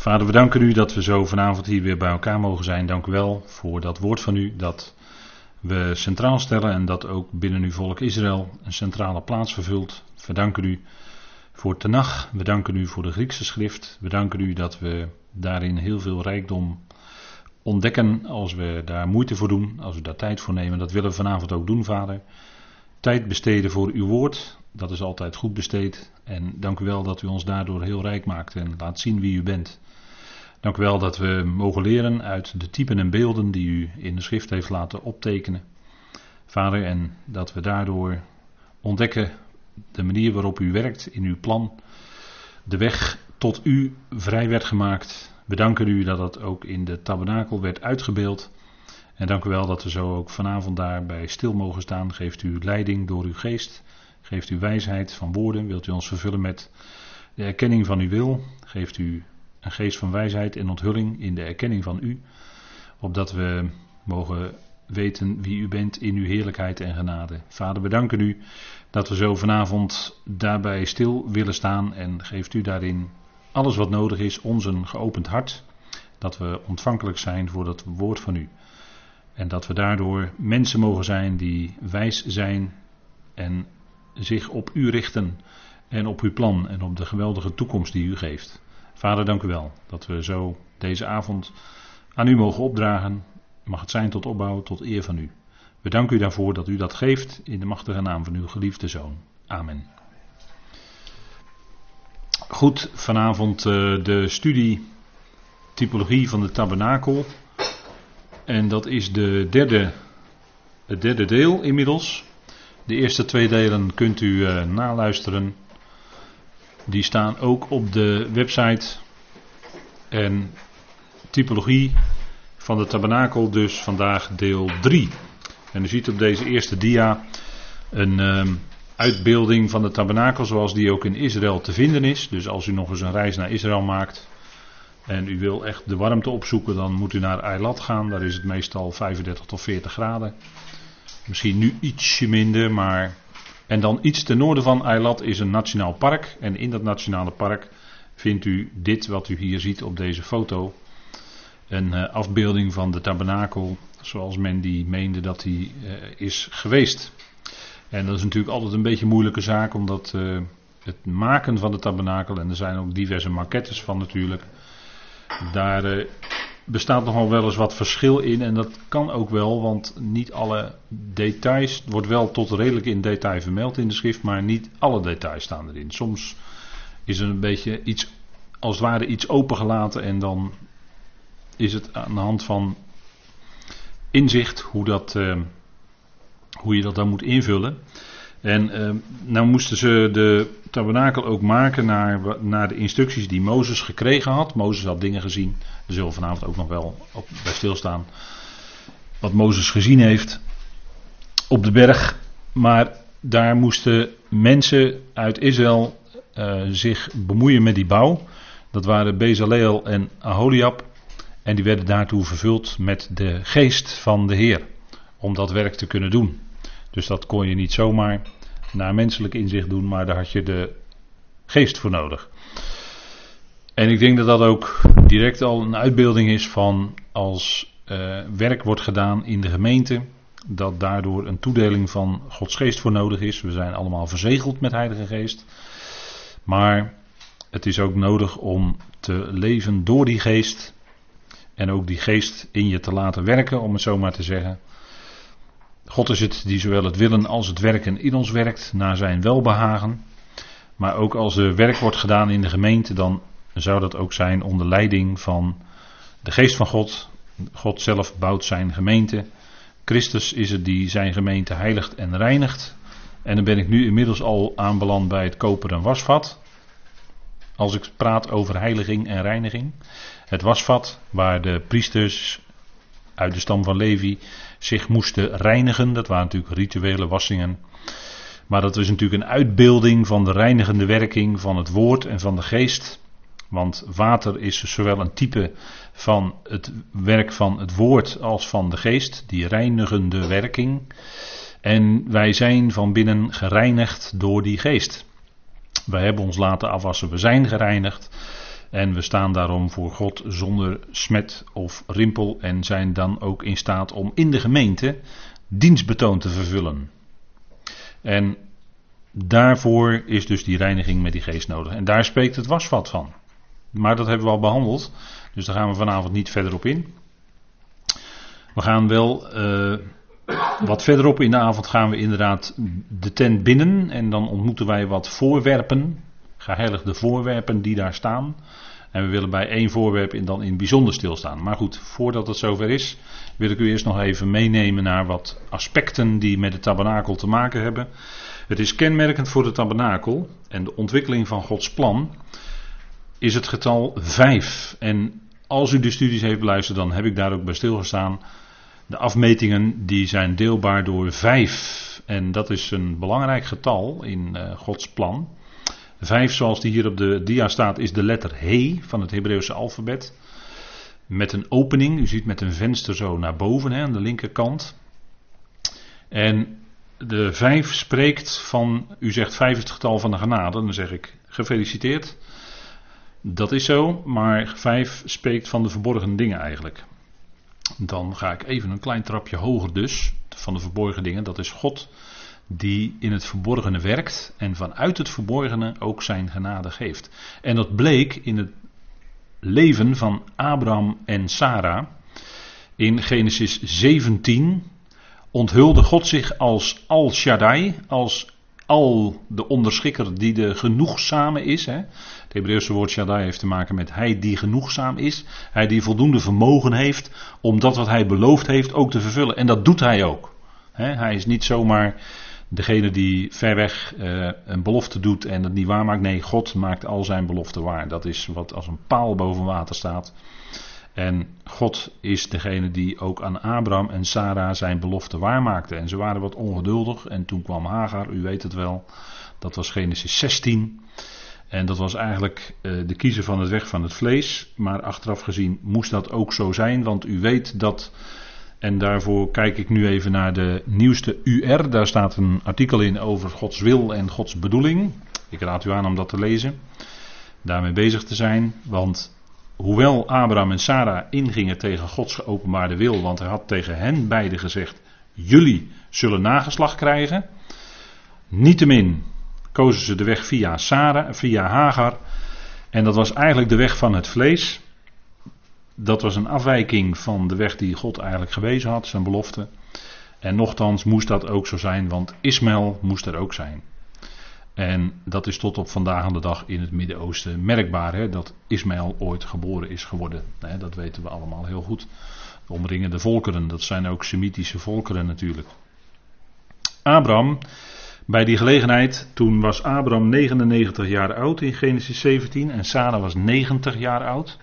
Vader, we danken u dat we zo vanavond hier weer bij elkaar mogen zijn. Dank u wel voor dat woord van u dat we centraal stellen en dat ook binnen uw volk Israël een centrale plaats vervult. We danken u voor Tenach, we danken u voor de Griekse schrift. We danken u dat we daarin heel veel rijkdom ontdekken als we daar moeite voor doen, als we daar tijd voor nemen. Dat willen we vanavond ook doen, Vader. Tijd besteden voor uw woord, dat is altijd goed besteed. En dank u wel dat u ons daardoor heel rijk maakt en laat zien wie u bent. Dank u wel dat we mogen leren uit de typen en beelden die u in de schrift heeft laten optekenen. Vader, en dat we daardoor ontdekken de manier waarop u werkt in uw plan. De weg tot u vrij werd gemaakt. We danken u dat dat ook in de tabernakel werd uitgebeeld. En dank u wel dat we zo ook vanavond daarbij stil mogen staan. Geeft u leiding door uw geest. Geeft u wijsheid van woorden. Wilt u ons vervullen met de erkenning van uw wil. Geeft u een geest van wijsheid en onthulling in de erkenning van u. Opdat we mogen weten wie u bent in uw heerlijkheid en genade. Vader, we danken u dat we zo vanavond daarbij stil willen staan. En geeft u daarin alles wat nodig is, ons een geopend hart. Dat we ontvankelijk zijn voor dat woord van u. En dat we daardoor mensen mogen zijn die wijs zijn en zich op u richten en op uw plan en op de geweldige toekomst die u geeft. Vader, dank u wel dat we zo deze avond aan u mogen opdragen. Mag het zijn tot opbouw, tot eer van u. We danken u daarvoor dat u dat geeft in de machtige naam van uw geliefde zoon. Amen. Goed, vanavond uh, de studie typologie van de tabernakel. En dat is de derde, het derde deel inmiddels. De eerste twee delen kunt u uh, naluisteren. Die staan ook op de website. En typologie van de tabernakel, dus vandaag deel 3. En u ziet op deze eerste dia een uh, uitbeelding van de tabernakel zoals die ook in Israël te vinden is. Dus als u nog eens een reis naar Israël maakt en u wil echt de warmte opzoeken, dan moet u naar Eilat gaan. Daar is het meestal 35 tot 40 graden. Misschien nu ietsje minder, maar. En dan iets ten noorden van Eilat is een nationaal park. En in dat nationale park vindt u dit wat u hier ziet op deze foto. Een uh, afbeelding van de tabernakel zoals men die meende dat hij uh, is geweest. En dat is natuurlijk altijd een beetje een moeilijke zaak, omdat uh, het maken van de tabernakel, en er zijn ook diverse maquettes van natuurlijk, daar bestaat nogal wel eens wat verschil in. En dat kan ook wel, want niet alle details, wordt wel tot redelijk in detail vermeld in de schrift, maar niet alle details staan erin. Soms is er een beetje iets, als het ware iets opengelaten en dan is het aan de hand van inzicht hoe, dat, uh, hoe je dat dan moet invullen. En uh, nou moesten ze de tabernakel ook maken naar, naar de instructies die Mozes gekregen had. Mozes had dingen gezien, daar zullen vanavond ook nog wel op, bij stilstaan. Wat Mozes gezien heeft op de berg. Maar daar moesten mensen uit Israël uh, zich bemoeien met die bouw. Dat waren Bezaleel en Aholiab. En die werden daartoe vervuld met de geest van de Heer. Om dat werk te kunnen doen. Dus dat kon je niet zomaar naar menselijk inzicht doen, maar daar had je de geest voor nodig. En ik denk dat dat ook direct al een uitbeelding is van als uh, werk wordt gedaan in de gemeente, dat daardoor een toedeling van Gods geest voor nodig is. We zijn allemaal verzegeld met Heilige Geest. Maar het is ook nodig om te leven door die geest en ook die geest in je te laten werken, om het zo maar te zeggen. God is het die zowel het willen als het werken in ons werkt, naar zijn welbehagen. Maar ook als er werk wordt gedaan in de gemeente, dan zou dat ook zijn onder leiding van de geest van God. God zelf bouwt zijn gemeente. Christus is het die zijn gemeente heiligt en reinigt. En dan ben ik nu inmiddels al aanbeland bij het koper en wasvat. Als ik praat over heiliging en reiniging. Het wasvat waar de priesters uit de stam van Levi zich moesten reinigen. Dat waren natuurlijk rituele wassingen. Maar dat is natuurlijk een uitbeelding van de reinigende werking van het woord en van de geest. Want water is zowel een type van het werk van het woord als van de geest, die reinigende werking. En wij zijn van binnen gereinigd door die geest. Wij hebben ons laten afwassen, we zijn gereinigd. En we staan daarom voor God zonder smet of rimpel en zijn dan ook in staat om in de gemeente dienstbetoon te vervullen. En daarvoor is dus die reiniging met die geest nodig. En daar spreekt het wasvat van. Maar dat hebben we al behandeld, dus daar gaan we vanavond niet verder op in. We gaan wel uh, wat verderop in de avond gaan we inderdaad de tent binnen en dan ontmoeten wij wat voorwerpen, geheiligde voorwerpen die daar staan. En we willen bij één voorwerp in dan in bijzonder stilstaan. Maar goed, voordat het zover is, wil ik u eerst nog even meenemen naar wat aspecten die met de tabernakel te maken hebben. Het is kenmerkend voor de tabernakel en de ontwikkeling van Gods plan is het getal 5. En als u de studies heeft beluisterd, dan heb ik daar ook bij stilgestaan. De afmetingen die zijn deelbaar door 5. En dat is een belangrijk getal in uh, Gods plan. 5, zoals die hier op de dia staat, is de letter He van het Hebreeuwse alfabet. Met een opening, u ziet met een venster zo naar boven hè, aan de linkerkant. En de 5 spreekt van, u zegt 5 is het getal van de genade, dan zeg ik gefeliciteerd. Dat is zo, maar 5 spreekt van de verborgen dingen eigenlijk. Dan ga ik even een klein trapje hoger dus, van de verborgen dingen. Dat is God die in het verborgene werkt en vanuit het verborgene ook zijn genade geeft. En dat bleek in het leven van Abraham en Sarah. In Genesis 17 onthulde God zich als Al Shaddai, als al de onderschikker die de genoegzame is. Hè. Het Hebreeuwse woord Shaddai heeft te maken met hij die genoegzaam is. Hij die voldoende vermogen heeft om dat wat hij beloofd heeft ook te vervullen. En dat doet hij ook. hij is niet zomaar degene die ver weg uh, een belofte doet en het niet waarmaakt. Nee, God maakt al zijn beloften waar. Dat is wat als een paal boven water staat. En God is degene die ook aan Abraham en Sarah zijn belofte waarmaakte. En ze waren wat ongeduldig. En toen kwam Hagar, u weet het wel. Dat was Genesis 16. En dat was eigenlijk uh, de kiezer van het weg van het vlees. Maar achteraf gezien moest dat ook zo zijn. Want u weet dat. En daarvoor kijk ik nu even naar de nieuwste UR. Daar staat een artikel in over Gods wil en Gods bedoeling. Ik raad u aan om dat te lezen. Daarmee bezig te zijn. Want hoewel Abraham en Sarah ingingen tegen Gods geopenbaarde wil, want hij had tegen hen beiden gezegd: Jullie zullen nageslag krijgen. Niettemin kozen ze de weg via Sarah, via Hagar. En dat was eigenlijk de weg van het vlees. Dat was een afwijking van de weg die God eigenlijk gewezen had, zijn belofte. En nochtans moest dat ook zo zijn, want Ismaël moest er ook zijn. En dat is tot op vandaag aan de dag in het Midden-Oosten merkbaar, hè, dat Ismaël ooit geboren is geworden. Dat weten we allemaal heel goed. De omringende volkeren, dat zijn ook Semitische volkeren natuurlijk. Abraham, bij die gelegenheid, toen was Abraham 99 jaar oud in Genesis 17 en Sarah was 90 jaar oud.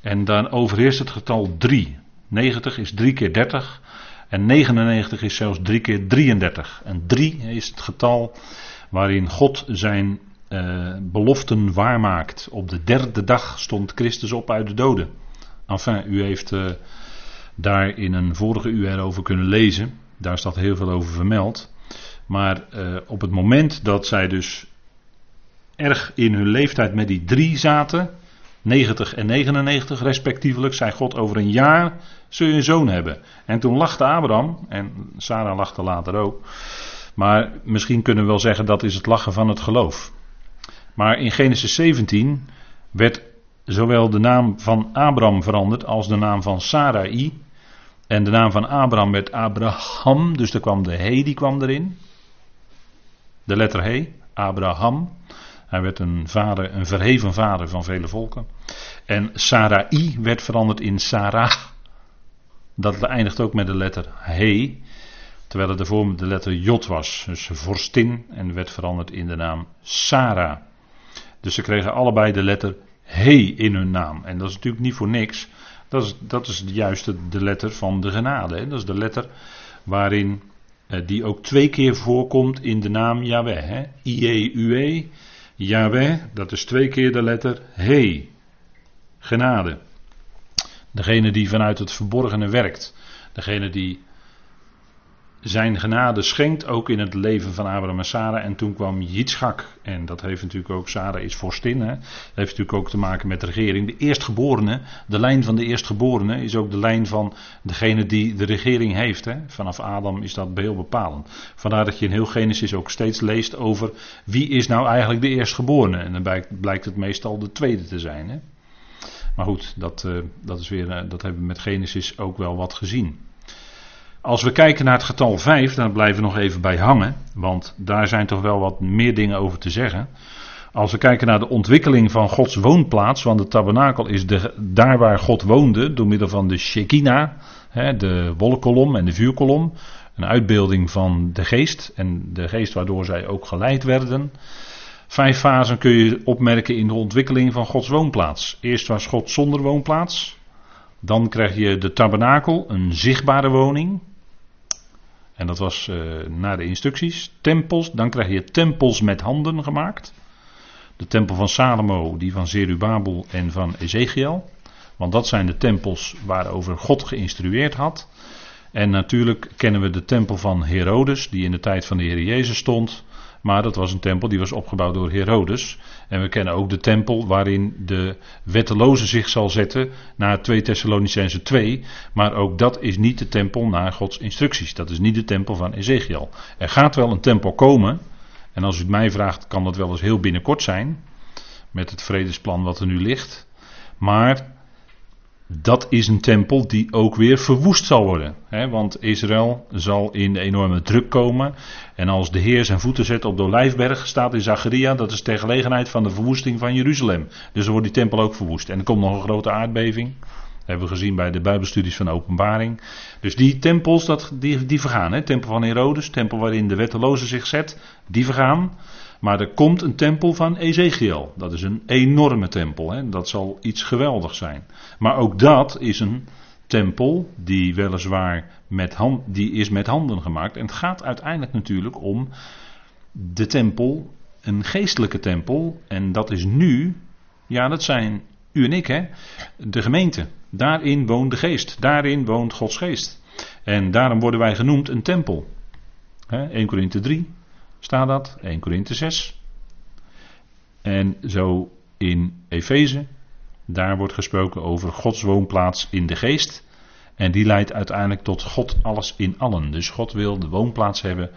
En dan overheerst het getal 3. 90 is 3 keer 30 en 99 is zelfs 3 keer 33. En 3 is het getal waarin God zijn uh, beloften waarmaakt. Op de derde dag stond Christus op uit de doden. Enfin, u heeft uh, daar in een vorige uur over kunnen lezen. Daar staat heel veel over vermeld. Maar uh, op het moment dat zij dus erg in hun leeftijd met die drie zaten, 90 en 99 respectievelijk, zei God over een jaar zul je een zoon hebben. En toen lachte Abraham, en Sarah lachte later ook. Maar misschien kunnen we wel zeggen dat is het lachen van het geloof. Maar in Genesis 17 werd zowel de naam van Abraham veranderd als de naam van Sarai. En de naam van Abraham werd Abraham, dus er kwam de he, die kwam erin. De letter he, Abraham. Hij werd een vader, een verheven vader van vele volken. En Sarai werd veranderd in Sarah. Dat eindigt ook met de letter he. Terwijl het ervoor de letter J was. Dus vorstin en werd veranderd in de naam Sarah. Dus ze kregen allebei de letter He in hun naam. En dat is natuurlijk niet voor niks. Dat is, dat is juist de letter van de genade. Hè? Dat is de letter waarin eh, die ook twee keer voorkomt in de naam Yahweh. I-E-U-E. Yahweh, dat is twee keer de letter He. Genade. Degene die vanuit het verborgene werkt. Degene die zijn genade schenkt ook in het leven van Abraham en Sarah. En toen kwam Yitzchak. En dat heeft natuurlijk ook, Sarah is vorstin. Hè? Dat heeft natuurlijk ook te maken met de regering. De eerstgeborene, de lijn van de eerstgeborene is ook de lijn van degene die de regering heeft. Hè? Vanaf Adam is dat heel bepalend. Vandaar dat je in heel Genesis ook steeds leest over wie is nou eigenlijk de eerstgeborene. En dan blijkt, het meestal de tweede te zijn. Hè? Maar goed, dat, uh, dat, is weer, uh, dat hebben we met Genesis ook wel wat gezien. Als we kijken naar het getal 5, dan blijven we nog even bij hangen, want daar zijn toch wel wat meer dingen over te zeggen. Als we kijken naar de ontwikkeling van Gods woonplaats, want de tabernakel is de, daar waar God woonde, door middel van de Shekinah, hè, de wolkkolom en de vuurkolom, een uitbeelding van de geest en de geest waardoor zij ook geleid werden. Vijf fasen kun je opmerken in de ontwikkeling van Gods woonplaats. Eerst was God zonder woonplaats. Dan krijg je de tabernakel, een zichtbare woning. En dat was uh, naar de instructies. Tempels, dan krijg je tempels met handen gemaakt. De tempel van Salomo, die van Zerubabel en van Ezekiel. Want dat zijn de tempels waarover God geïnstrueerd had. En natuurlijk kennen we de tempel van Herodes, die in de tijd van de Heer Jezus stond. Maar dat was een tempel die was opgebouwd door Herodes. En we kennen ook de tempel waarin de wetteloze zich zal zetten naar 2 Thessalonicense 2. Maar ook dat is niet de tempel naar Gods instructies. Dat is niet de tempel van Ezekiel. Er gaat wel een tempel komen. En als u het mij vraagt, kan dat wel eens heel binnenkort zijn. Met het vredesplan wat er nu ligt. Maar dat is een tempel die ook weer verwoest zal worden. Hè? Want Israël zal in enorme druk komen. En als de Heer zijn voeten zet op de Olijfberg, staat in Zacharia, dat is ter gelegenheid van de verwoesting van Jeruzalem. Dus dan wordt die tempel ook verwoest. En er komt nog een grote aardbeving. Hebben we gezien bij de Bijbelstudies van de Openbaring. Dus die tempels, dat, die, die vergaan. Hè? Tempel van Herodes, tempel waarin de wetteloze zich zet, die vergaan. Maar er komt een tempel van Ezekiel. Dat is een enorme tempel. Hè? Dat zal iets geweldigs zijn. Maar ook dat is een tempel die weliswaar met hand, die is met handen gemaakt. En het gaat uiteindelijk natuurlijk om de tempel, een geestelijke tempel. En dat is nu, ja dat zijn u en ik hè, de gemeente. Daarin woont de geest. Daarin woont Gods geest. En daarom worden wij genoemd een tempel. 1 Korinthe 3 staat dat, 1 Korinthe 6. En zo in Efeze, daar wordt gesproken over Gods woonplaats in de geest. En die leidt uiteindelijk tot God alles in allen. Dus God wil de woonplaats hebben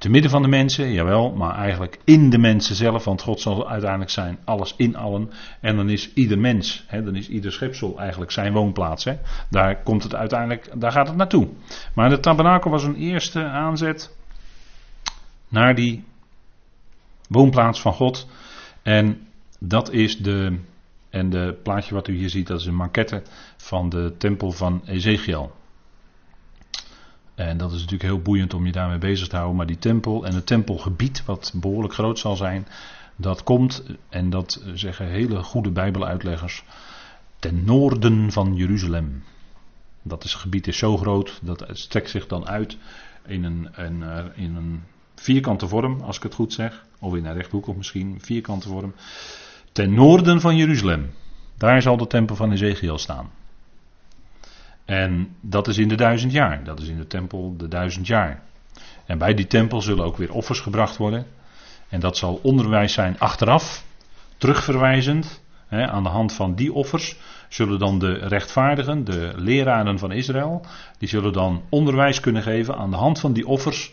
te midden van de mensen, jawel, maar eigenlijk in de mensen zelf, want God zal uiteindelijk zijn alles in allen. En dan is ieder mens, hè, dan is ieder schepsel eigenlijk zijn woonplaats. Hè. Daar komt het uiteindelijk, daar gaat het naartoe. Maar de tabernakel was een eerste aanzet naar die woonplaats van God. En dat is de, en de plaatje wat u hier ziet, dat is een maquette van de tempel van Ezekiel. En dat is natuurlijk heel boeiend om je daarmee bezig te houden. Maar die tempel en het tempelgebied, wat behoorlijk groot zal zijn, dat komt, en dat zeggen hele goede Bijbeluitleggers, ten noorden van Jeruzalem. Dat is, gebied is zo groot, dat strekt zich dan uit in een, een, in een vierkante vorm, als ik het goed zeg. Of in een rechthoekig misschien, vierkante vorm. Ten noorden van Jeruzalem. Daar zal de tempel van Ezekiel staan. En dat is in de duizend jaar. Dat is in de tempel de duizend jaar. En bij die tempel zullen ook weer offers gebracht worden. En dat zal onderwijs zijn achteraf, terugverwijzend. Hè, aan de hand van die offers zullen dan de rechtvaardigen, de leraren van Israël, die zullen dan onderwijs kunnen geven aan de hand van die offers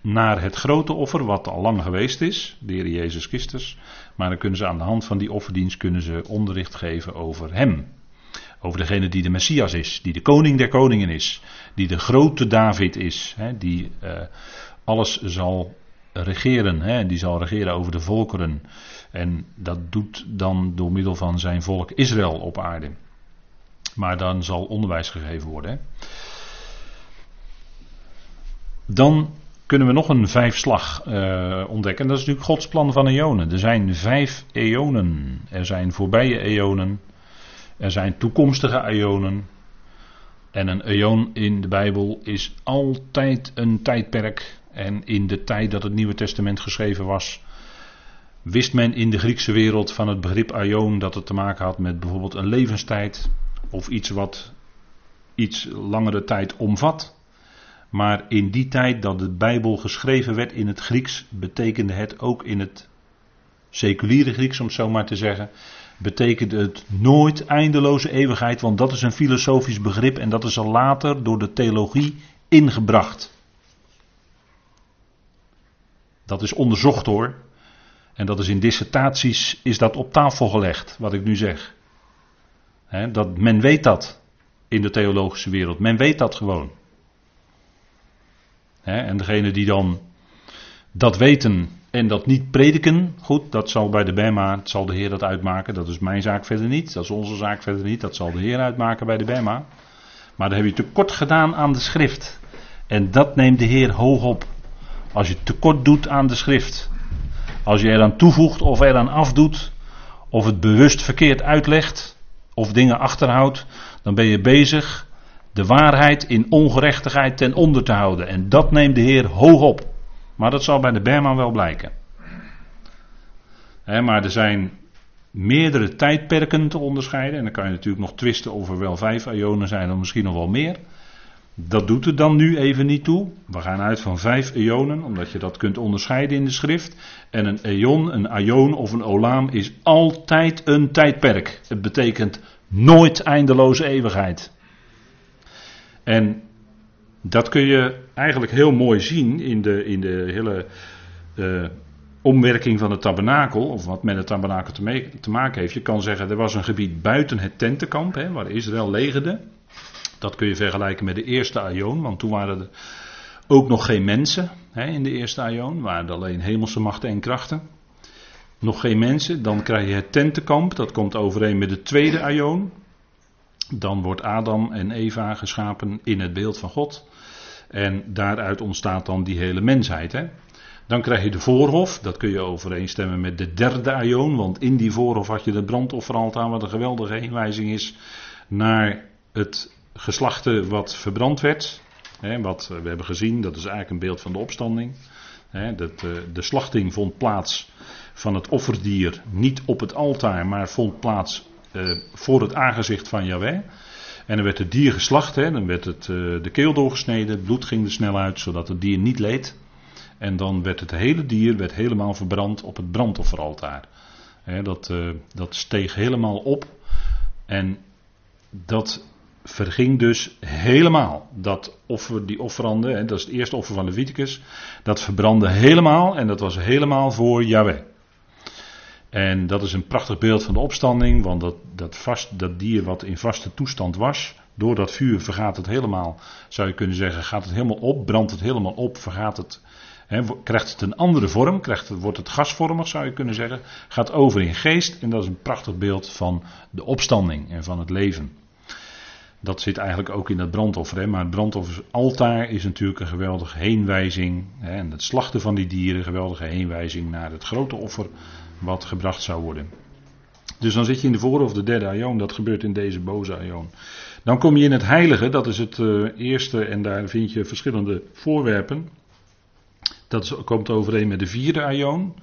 naar het grote offer, wat al lang geweest is, de Heer Jezus Christus. Maar dan kunnen ze aan de hand van die offerdienst kunnen ze onderricht geven over Hem. Over degene die de Messias is, die de koning der koningen is, die de grote David is, hè, die uh, alles zal regeren, hè, die zal regeren over de volkeren. En dat doet dan door middel van zijn volk Israël op aarde. Maar dan zal onderwijs gegeven worden. Hè. Dan kunnen we nog een vijfslag uh, ontdekken. En dat is natuurlijk Gods plan van eonen. Er zijn vijf eonen. Er zijn voorbije eonen. Er zijn toekomstige eonen. En een eon in de Bijbel is altijd een tijdperk. En in de tijd dat het Nieuwe Testament geschreven was, wist men in de Griekse wereld van het begrip eon dat het te maken had met bijvoorbeeld een levenstijd of iets wat iets langere tijd omvat. Maar in die tijd dat de Bijbel geschreven werd in het Grieks, betekende het ook in het seculiere Grieks, om het zo maar te zeggen, betekende het nooit eindeloze eeuwigheid, want dat is een filosofisch begrip en dat is al later door de theologie ingebracht. Dat is onderzocht hoor. En dat is in dissertaties is dat op tafel gelegd, wat ik nu zeg. dat, men weet dat in de theologische wereld. Men weet dat gewoon. En degene die dan dat weten en dat niet prediken, goed, dat zal bij de Bema, zal de Heer dat uitmaken. Dat is mijn zaak verder niet, dat is onze zaak verder niet, dat zal de Heer uitmaken bij de Bema. Maar dan heb je tekort gedaan aan de schrift. En dat neemt de Heer hoog op. Als je tekort doet aan de schrift. Als je eraan toevoegt of eraan afdoet. Of het bewust verkeerd uitlegt. Of dingen achterhoudt. Dan ben je bezig de waarheid in ongerechtigheid ten onder te houden. En dat neemt de Heer hoog op. Maar dat zal bij de Berman wel blijken. maar er zijn meerdere tijdperken te onderscheiden. En dan kan je natuurlijk nog twisten of er wel vijf ionen zijn of misschien nog wel meer. Dat doet er dan nu even niet toe. We gaan uit van vijf eonen, omdat je dat kunt onderscheiden in de schrift. En een eon, een aion of een olaam is altijd een tijdperk. Het betekent nooit eindeloze eeuwigheid. En dat kun je eigenlijk heel mooi zien in de, in de hele uh, omwerking van het tabernakel, of wat met het tabernakel te, te, maken heeft. Je kan zeggen, er was een gebied buiten het tentenkamp, hè, waar Israël legerde. Dat kun je vergelijken met de eerste Aion, want toen waren er ook nog geen mensen hè, in de eerste Aion, waren alleen hemelse machten en krachten. Nog geen mensen, dan krijg je het tentenkamp, dat komt overeen met de tweede Aion. Dan wordt Adam en Eva geschapen in het beeld van God. En daaruit ontstaat dan die hele mensheid. Hè? Dan krijg je de voorhof, dat kun je overeenstemmen met de derde aion, want in die voorhof had je de brandofferaltaar, wat een geweldige heenwijzing is naar het geslachte wat verbrand werd. Hè, wat we hebben gezien, dat is eigenlijk een beeld van de opstanding. Hè, dat, eh, de slachting vond plaats van het offerdier niet op het altaar, maar vond plaats uh, voor het aangezicht van Yahweh. En dan werd het dier geslacht, hè, dan werd het, uh, de keel doorgesneden, bloed ging er snel uit, zodat het dier niet leed. En dan werd het hele dier werd helemaal verbrand op het brandofferaltaar. Hè, dat, uh, dat steeg helemaal op. En dat verging dus helemaal. Dat offer, die offerande, hè, dat is het eerste offer van Leviticus, dat verbrandde helemaal en dat was helemaal voor Yahweh. En dat is een prachtig beeld van de opstanding, want dat, dat, vast, dat dier wat in vaste toestand was, door dat vuur vergaat het helemaal, zou je kunnen zeggen, gaat het helemaal op, brandt het helemaal op, vergaat het, krijgt het een andere vorm, krijgt het, wordt het gasvormig, zou je kunnen zeggen, gaat over in geest en dat is een prachtig beeld van de opstanding en van het leven. Dat zit eigenlijk ook in dat brandoffer. Hè? Maar het brandofferaltaar is natuurlijk een geweldige heenwijzing. Hè? En het slachten van die dieren, geweldige heenwijzing naar het grote offer wat gebracht zou worden. Dus dan zit je in de voor- of de derde aion. Dat gebeurt in deze boze aion. Dan kom je in het heilige. Dat is het uh, eerste. En daar vind je verschillende voorwerpen. Dat komt overeen met de vierde aion.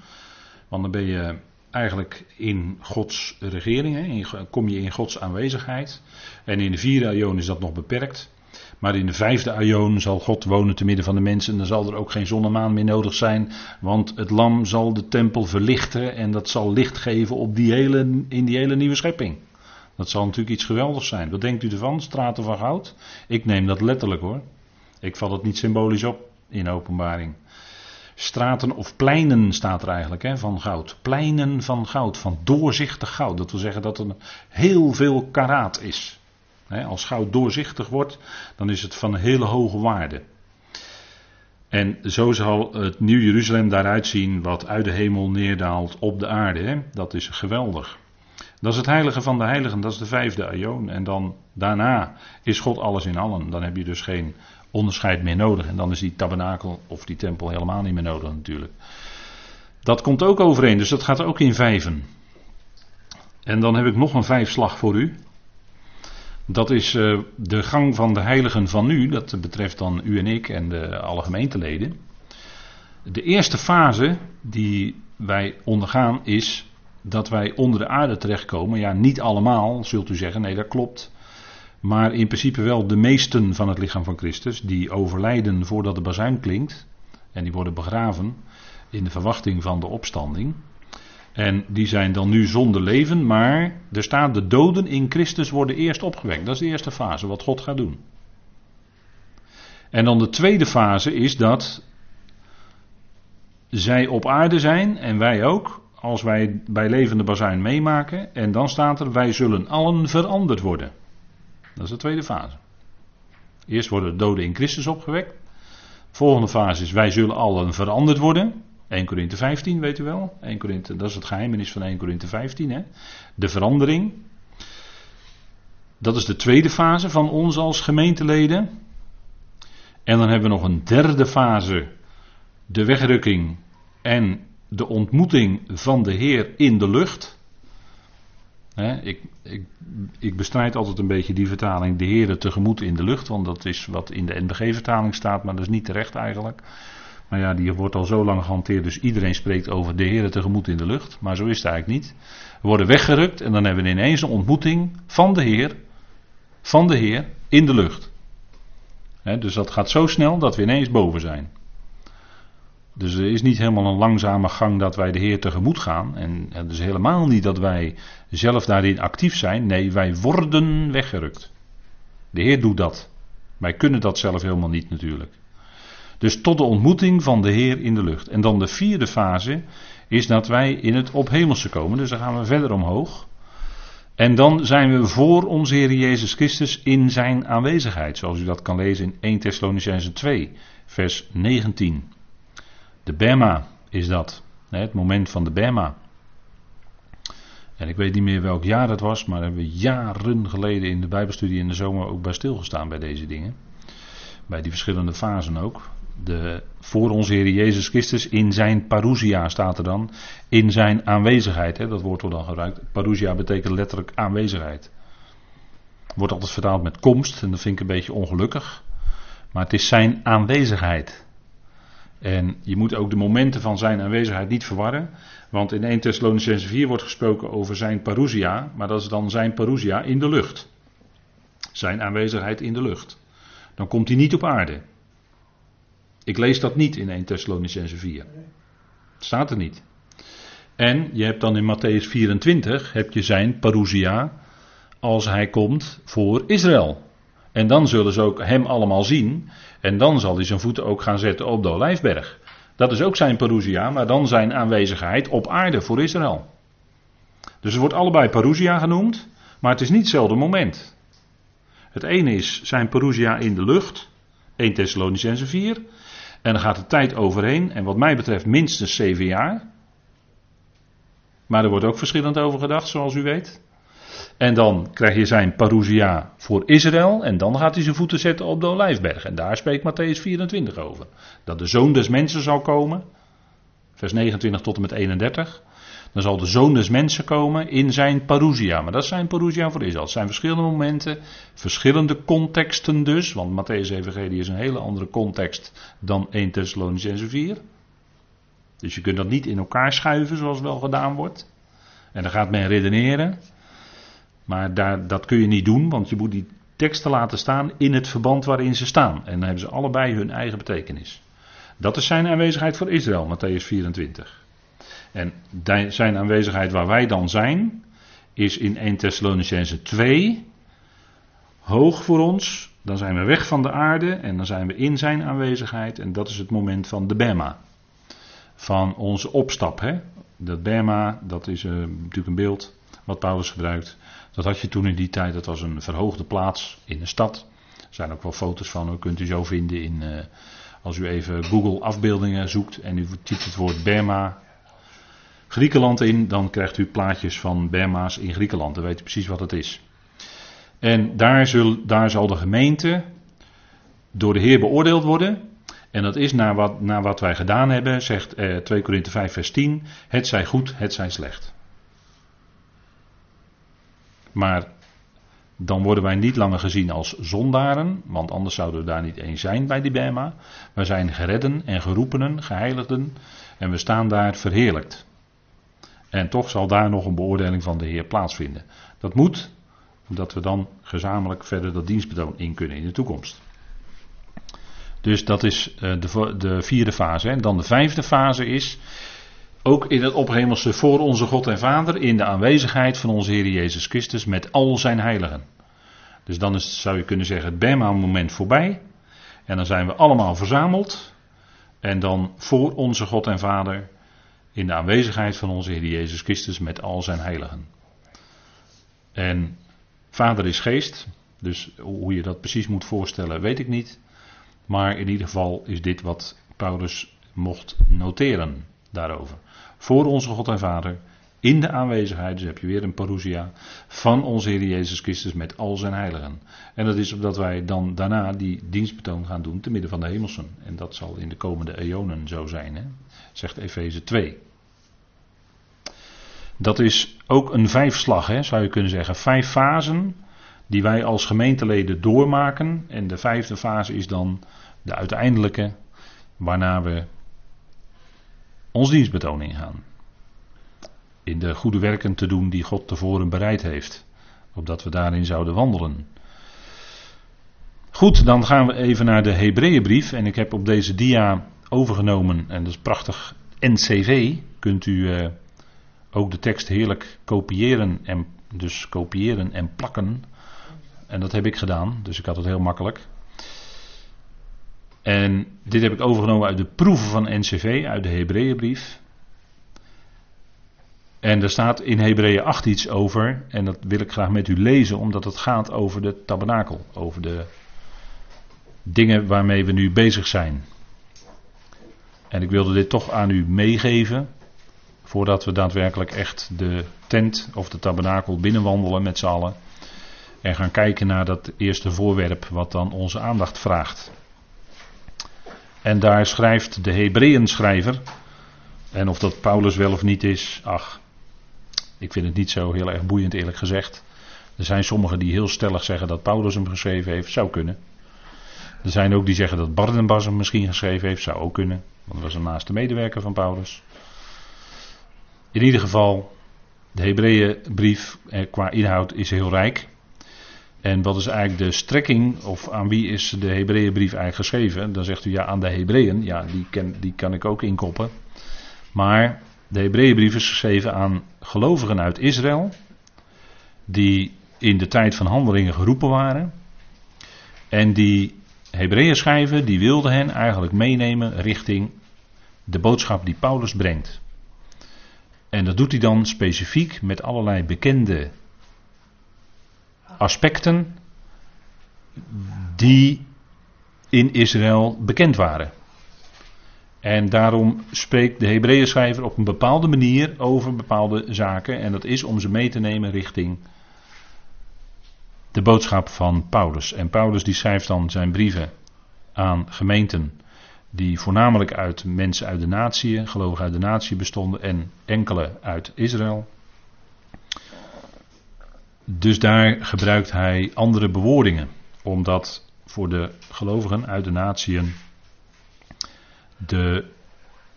Want dan ben je eigenlijk in Gods regering. Hè? kom je in Gods aanwezigheid. En in de vierde aion is dat nog beperkt. Maar in de vijfde aion zal God wonen te midden van de mensen. En dan zal er ook geen zonnemaan meer nodig zijn. Want het lam zal de tempel verlichten. En dat zal licht geven op die hele, in die hele nieuwe schepping. Dat zal natuurlijk iets geweldigs zijn. Wat denkt u ervan? Straten van goud? Ik neem dat letterlijk hoor. Ik val het niet symbolisch op in openbaring. Straten of pleinen staat er eigenlijk hè, van goud. Pleinen van goud, van doorzichtig goud. Dat wil zeggen dat er heel veel karaat is als goud doorzichtig wordt, dan is het van hele hoge waarde. En zo zal het Nieuw Jeruzalem daaruit zien wat uit de hemel neerdaalt op de aarde. Dat is geweldig. Dat is het heilige van de heiligen, dat is de vijfde aion. En dan daarna is God alles in allen. Dan heb je dus geen onderscheid meer nodig. En dan is die tabernakel of die tempel helemaal niet meer nodig natuurlijk. Dat komt ook overeen, dus dat gaat ook in vijven. En dan heb ik nog een vijfslag voor u. Dat is uh, de gang van de heiligen van nu. Dat betreft dan u en ik en de, alle gemeenteleden. De eerste fase die wij ondergaan is dat wij onder de aarde terechtkomen. Ja, niet allemaal, zult u zeggen. Nee, dat klopt. Maar in principe wel de meesten van het lichaam van Christus, die overlijden voordat de bazuin klinkt. En die worden begraven in de verwachting van de opstanding. En die zijn dan nu zonder leven, maar er staat de doden in Christus worden eerst opgewekt. Dat is de eerste fase, wat God gaat doen. En dan de tweede fase is dat zij op aarde zijn en wij ook, als wij bij levende bazuin meemaken. En dan staat er, wij zullen allen veranderd worden. Dat is de tweede fase. Eerst worden de doden in Christus opgewekt. Volgende fase is, wij zullen allen veranderd worden. 1 Korinthe 15, weet u wel. 1 Korinthe, dat is het geheimenis van 1 Korinthe 15. Hè? De verandering. Dat is de tweede fase van ons als gemeenteleden. En dan hebben we nog een derde fase. De wegrukking en de ontmoeting van de Heer in de lucht. ik, ik, ik, bestrijd altijd een beetje die vertaling, de Heer tegemoet in de lucht, want dat is wat in de NBG-vertaling staat, maar dat is niet terecht eigenlijk. Maar ja, die wordt al zo lang gehanteerd, dus iedereen spreekt over de Heer tegemoet in de lucht. Maar zo is het eigenlijk niet. We worden weggerukt en dan hebben we ineens een ontmoeting van de Heer, van de Heer in de lucht. dus dat gaat zo snel dat we ineens boven zijn. Dus er is niet helemaal een langzame gang dat wij de Heer tegemoet gaan. En het is helemaal niet dat wij zelf daarin actief zijn. Nee, wij worden weggerukt. De Heer doet dat. Wij kunnen dat zelf helemaal niet natuurlijk. Dus tot de ontmoeting van de Heer in de lucht. En dan de vierde fase is dat wij in het ophemelse komen. Dus dan gaan we verder omhoog. En dan zijn we voor onze Heer Jezus Christus in zijn aanwezigheid. Zoals u dat kan lezen in 1 Thessalonicense 2, vers 19. De Bema is dat. Het moment van de Bema. En ik weet niet meer welk jaar dat was, maar hebben we jaren geleden in de Bijbelstudie in de zomer ook bij stilgestaan bij deze dingen. Bij die verschillende fasen ook. De, voor onze Heer Jezus Christus in zijn parousia staat er dan. In zijn aanwezigheid, hè, dat woord wordt dan gebruikt. Parousia betekent letterlijk aanwezigheid. Wordt altijd vertaald met komst en dat vind ik een beetje ongelukkig. Maar het is zijn aanwezigheid. En je moet ook de momenten van zijn aanwezigheid niet verwarren. Want in 1 Thessalonicense 4 wordt gesproken over zijn parousia. Maar dat is dan zijn parousia in de lucht. Zijn aanwezigheid in de lucht. Dan komt hij niet op aarde. Ik lees dat niet in 1 Thessalonicense 4. Het staat er niet. En je hebt dan in Matthäus 24 heb je zijn parousia als hij komt voor Israël. En dan zullen ze ook hem allemaal zien. En dan zal hij zijn voeten ook gaan zetten op de Olijfberg. Dat is ook zijn parousia, maar dan zijn aanwezigheid op aarde voor Israël. Dus het wordt allebei parousia genoemd, maar het is niet hetzelfde moment. Het ene is zijn parousia in de lucht, 1 Thessalonicense 4. En dan gaat de tijd overheen, en wat mij betreft minstens zeven jaar. Maar er wordt ook verschillend over gedacht, zoals u weet. En dan krijg je zijn parousia voor Israël. En dan gaat hij zijn voeten zetten op de Olijfberg. En daar spreekt Matthäus 24 over. Dat de zoon des mensen zal komen. Vers 29 tot en met 31. Dan zal de zoon des mensen komen in zijn parousia. Maar dat is zijn parousia voor Israël. Het zijn verschillende momenten, verschillende contexten dus. Want Matthäus Evangelie is een hele andere context dan 1 Thessalonicense 4. Dus je kunt dat niet in elkaar schuiven zoals wel gedaan wordt. En dan gaat men redeneren. Maar daar, dat kun je niet doen, want je moet die teksten laten staan in het verband waarin ze staan. En dan hebben ze allebei hun eigen betekenis. Dat is zijn aanwezigheid voor Israël, Matthäus 24. En zijn aanwezigheid waar wij dan zijn, is in 1 Thessalonicense 2 hoog voor ons. Dan zijn we weg van de aarde en dan zijn we in zijn aanwezigheid. En dat is het moment van de Bema. Van onze opstap. Hè? Dat Bema, dat is uh, natuurlijk een beeld wat Paulus gebruikt. Dat had je toen in die tijd, dat was een verhoogde plaats in de stad. Er zijn ook wel foto's van, dat kunt u zo vinden in, uh, als u even Google afbeeldingen zoekt en u typt het woord Berma Griekenland in, dan krijgt u plaatjes van Berma's in Griekenland. Dan weet u precies wat het is. En daar, zul, daar zal de gemeente door de Heer beoordeeld worden. En dat is naar wat, naar wat wij gedaan hebben, zegt eh, 2 Korinthe 5 vers 10. Het zij goed, het zij slecht. Maar dan worden wij niet langer gezien als zondaren, want anders zouden we daar niet eens zijn bij die Bema. We zijn geredden en geroepenen, geheiligden en we staan daar verheerlijkt. En toch zal daar nog een beoordeling van de Heer plaatsvinden. Dat moet Dat we dan gezamenlijk verder dat dienstbetoon in kunnen in de toekomst. Dus dat is eh, de, de vierde fase. En dan de vijfde fase is, ook in het ophemelse voor onze God en Vader, in de aanwezigheid van onze Heer Jezus Christus met al zijn heiligen. Dus dan is, zou je kunnen zeggen, het Bema-moment voorbij. En dan zijn we allemaal verzameld. En dan voor onze God en Vader, in de aanwezigheid van onze Heer Jezus Christus met al zijn heiligen. En Vader is geest, dus hoe je dat precies moet voorstellen, weet ik niet. Maar in ieder geval is dit wat Paulus mocht noteren daarover. Voor onze God en Vader, in de aanwezigheid, dus heb je weer een parousia, van onze Heer Jezus Christus met al zijn heiligen. En dat is omdat wij dan daarna die dienstbetoon gaan doen te midden van de hemelsen. En dat zal in de komende eonen zo zijn, hè? Zegt Efeze 2. Dat is ook een vijfslag, hè, zou je kunnen zeggen. Vijf fasen die wij als gemeenteleden doormaken. En de vijfde fase is dan de uiteindelijke, waarna we ons dienstbetoon ingaan. In de goede werken te doen die God tevoren bereid heeft. Opdat we daarin zouden wandelen. Goed, dan gaan we even naar de Hebreeënbrief. En ik heb op deze dia overgenomen, en dat is prachtig, NCV. Kunt u uh, ook de tekst heerlijk kopiëren en dus kopiëren en plakken. En dat heb ik gedaan, dus ik had het heel makkelijk. En dit heb ik overgenomen uit de proeven van NCV, uit de Hebreeënbrief. En er staat in Hebreeën 8 iets over, en dat wil ik graag met u lezen, omdat het gaat over de tabernakel, over de dingen waarmee we nu bezig zijn. En ik wilde dit toch aan u meegeven, voordat we daadwerkelijk echt de tent of de tabernakel binnenwandelen met z'n allen. En gaan kijken naar dat eerste voorwerp wat dan onze aandacht vraagt. En daar schrijft de Hebreeën schrijver, en of dat Paulus wel of niet is, ach, ik vind het niet zo heel erg boeiend eerlijk gezegd. Er zijn sommigen die heel stellig zeggen dat Paulus hem geschreven heeft, zou kunnen. Er zijn ook die zeggen dat Barnabas hem misschien geschreven heeft, zou ook kunnen. Want dat was een naaste medewerker van Paulus. In ieder geval, de Hebreeënbrief eh, qua inhoud is heel rijk. En wat is eigenlijk de strekking, of aan wie is de Hebreeënbrief eigenlijk geschreven? Dan zegt u ja, aan de Hebreeën. Ja, die, ken, die kan ik ook inkoppen. Maar de Hebreeënbrief is geschreven aan gelovigen uit Israël. Die in de tijd van handelingen geroepen waren. En die Hebreeën schrijven, die wilden hen eigenlijk meenemen richting de boodschap die Paulus brengt. En dat doet hij dan specifiek met allerlei bekende aspecten die in Israël bekend waren. En daarom spreekt de Hebreeën schrijver op een bepaalde manier over bepaalde zaken. En dat is om ze mee te nemen richting de boodschap van Paulus. En Paulus die schrijft dan zijn brieven aan gemeenten die voornamelijk uit mensen uit de natie, gelovigen uit de natie bestonden en enkele uit Israël. Dus daar gebruikt hij andere bewoordingen, omdat voor de gelovigen uit de natieën de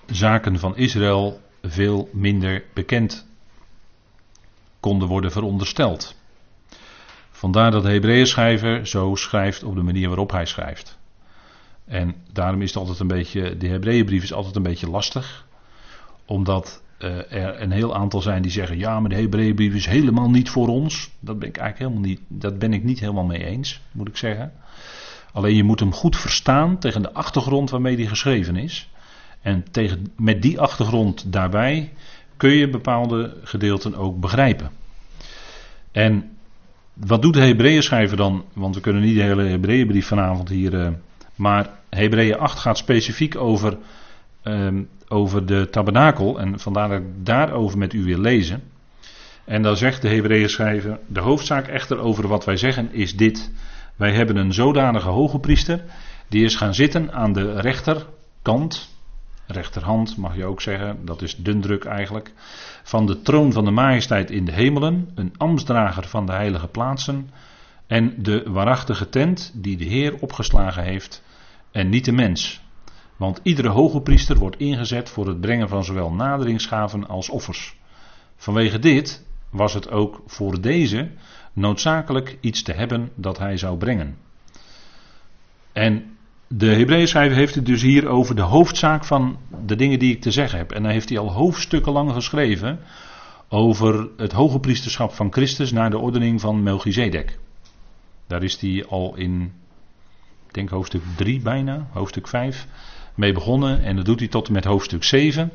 zaken van Israël veel minder bekend konden worden verondersteld. Vandaar dat de Hebreeën zo schrijft op de manier waarop hij schrijft. En daarom is het altijd een beetje, de Hebreeënbrief is altijd een beetje lastig, omdat uh, er een heel aantal zijn die zeggen: ja, maar de Hebreeënbrief is helemaal niet voor ons. Dat ben ik eigenlijk helemaal niet, dat ben ik niet helemaal mee eens, moet ik zeggen. Alleen je moet hem goed verstaan tegen de achtergrond waarmee die geschreven is. En tegen, met die achtergrond daarbij kun je bepaalde gedeelten ook begrijpen. En wat doet de Hebreeën dan? Want we kunnen niet de hele Hebreeënbrief vanavond hier. Uh, maar Hebreeën 8 gaat specifiek over uh, over de tabernakel. En vandaar dat ik daarover met u wil lezen. En dan zegt de Hebreeën De hoofdzaak echter over wat wij zeggen is dit. Wij hebben een zodanige hoge priester. Die is gaan zitten aan de rechterkant. Rechterhand mag je ook zeggen, dat is dundruk eigenlijk. Van de troon van de majesteit in de hemelen. Een ambtsdrager van de heilige plaatsen. En de waarachtige tent die de Heer opgeslagen heeft. En niet de mens. Want iedere hoge priester wordt ingezet voor het brengen van zowel naderingsgaven als offers. Vanwege dit was het ook voor deze noodzakelijk iets te hebben dat hij zou brengen. En de Hebreeën heeft het dus hier over de hoofdzaak van de dingen die ik te zeggen heb. En dan heeft hij al hoofdstukken lang geschreven over het hoge priesterschap van Christus naar de ordening van Melchizedek. Daar is hij al in, ik denk hoofdstuk 3 bijna, hoofdstuk 5, mee begonnen. En dat doet hij tot en met hoofdstuk 7.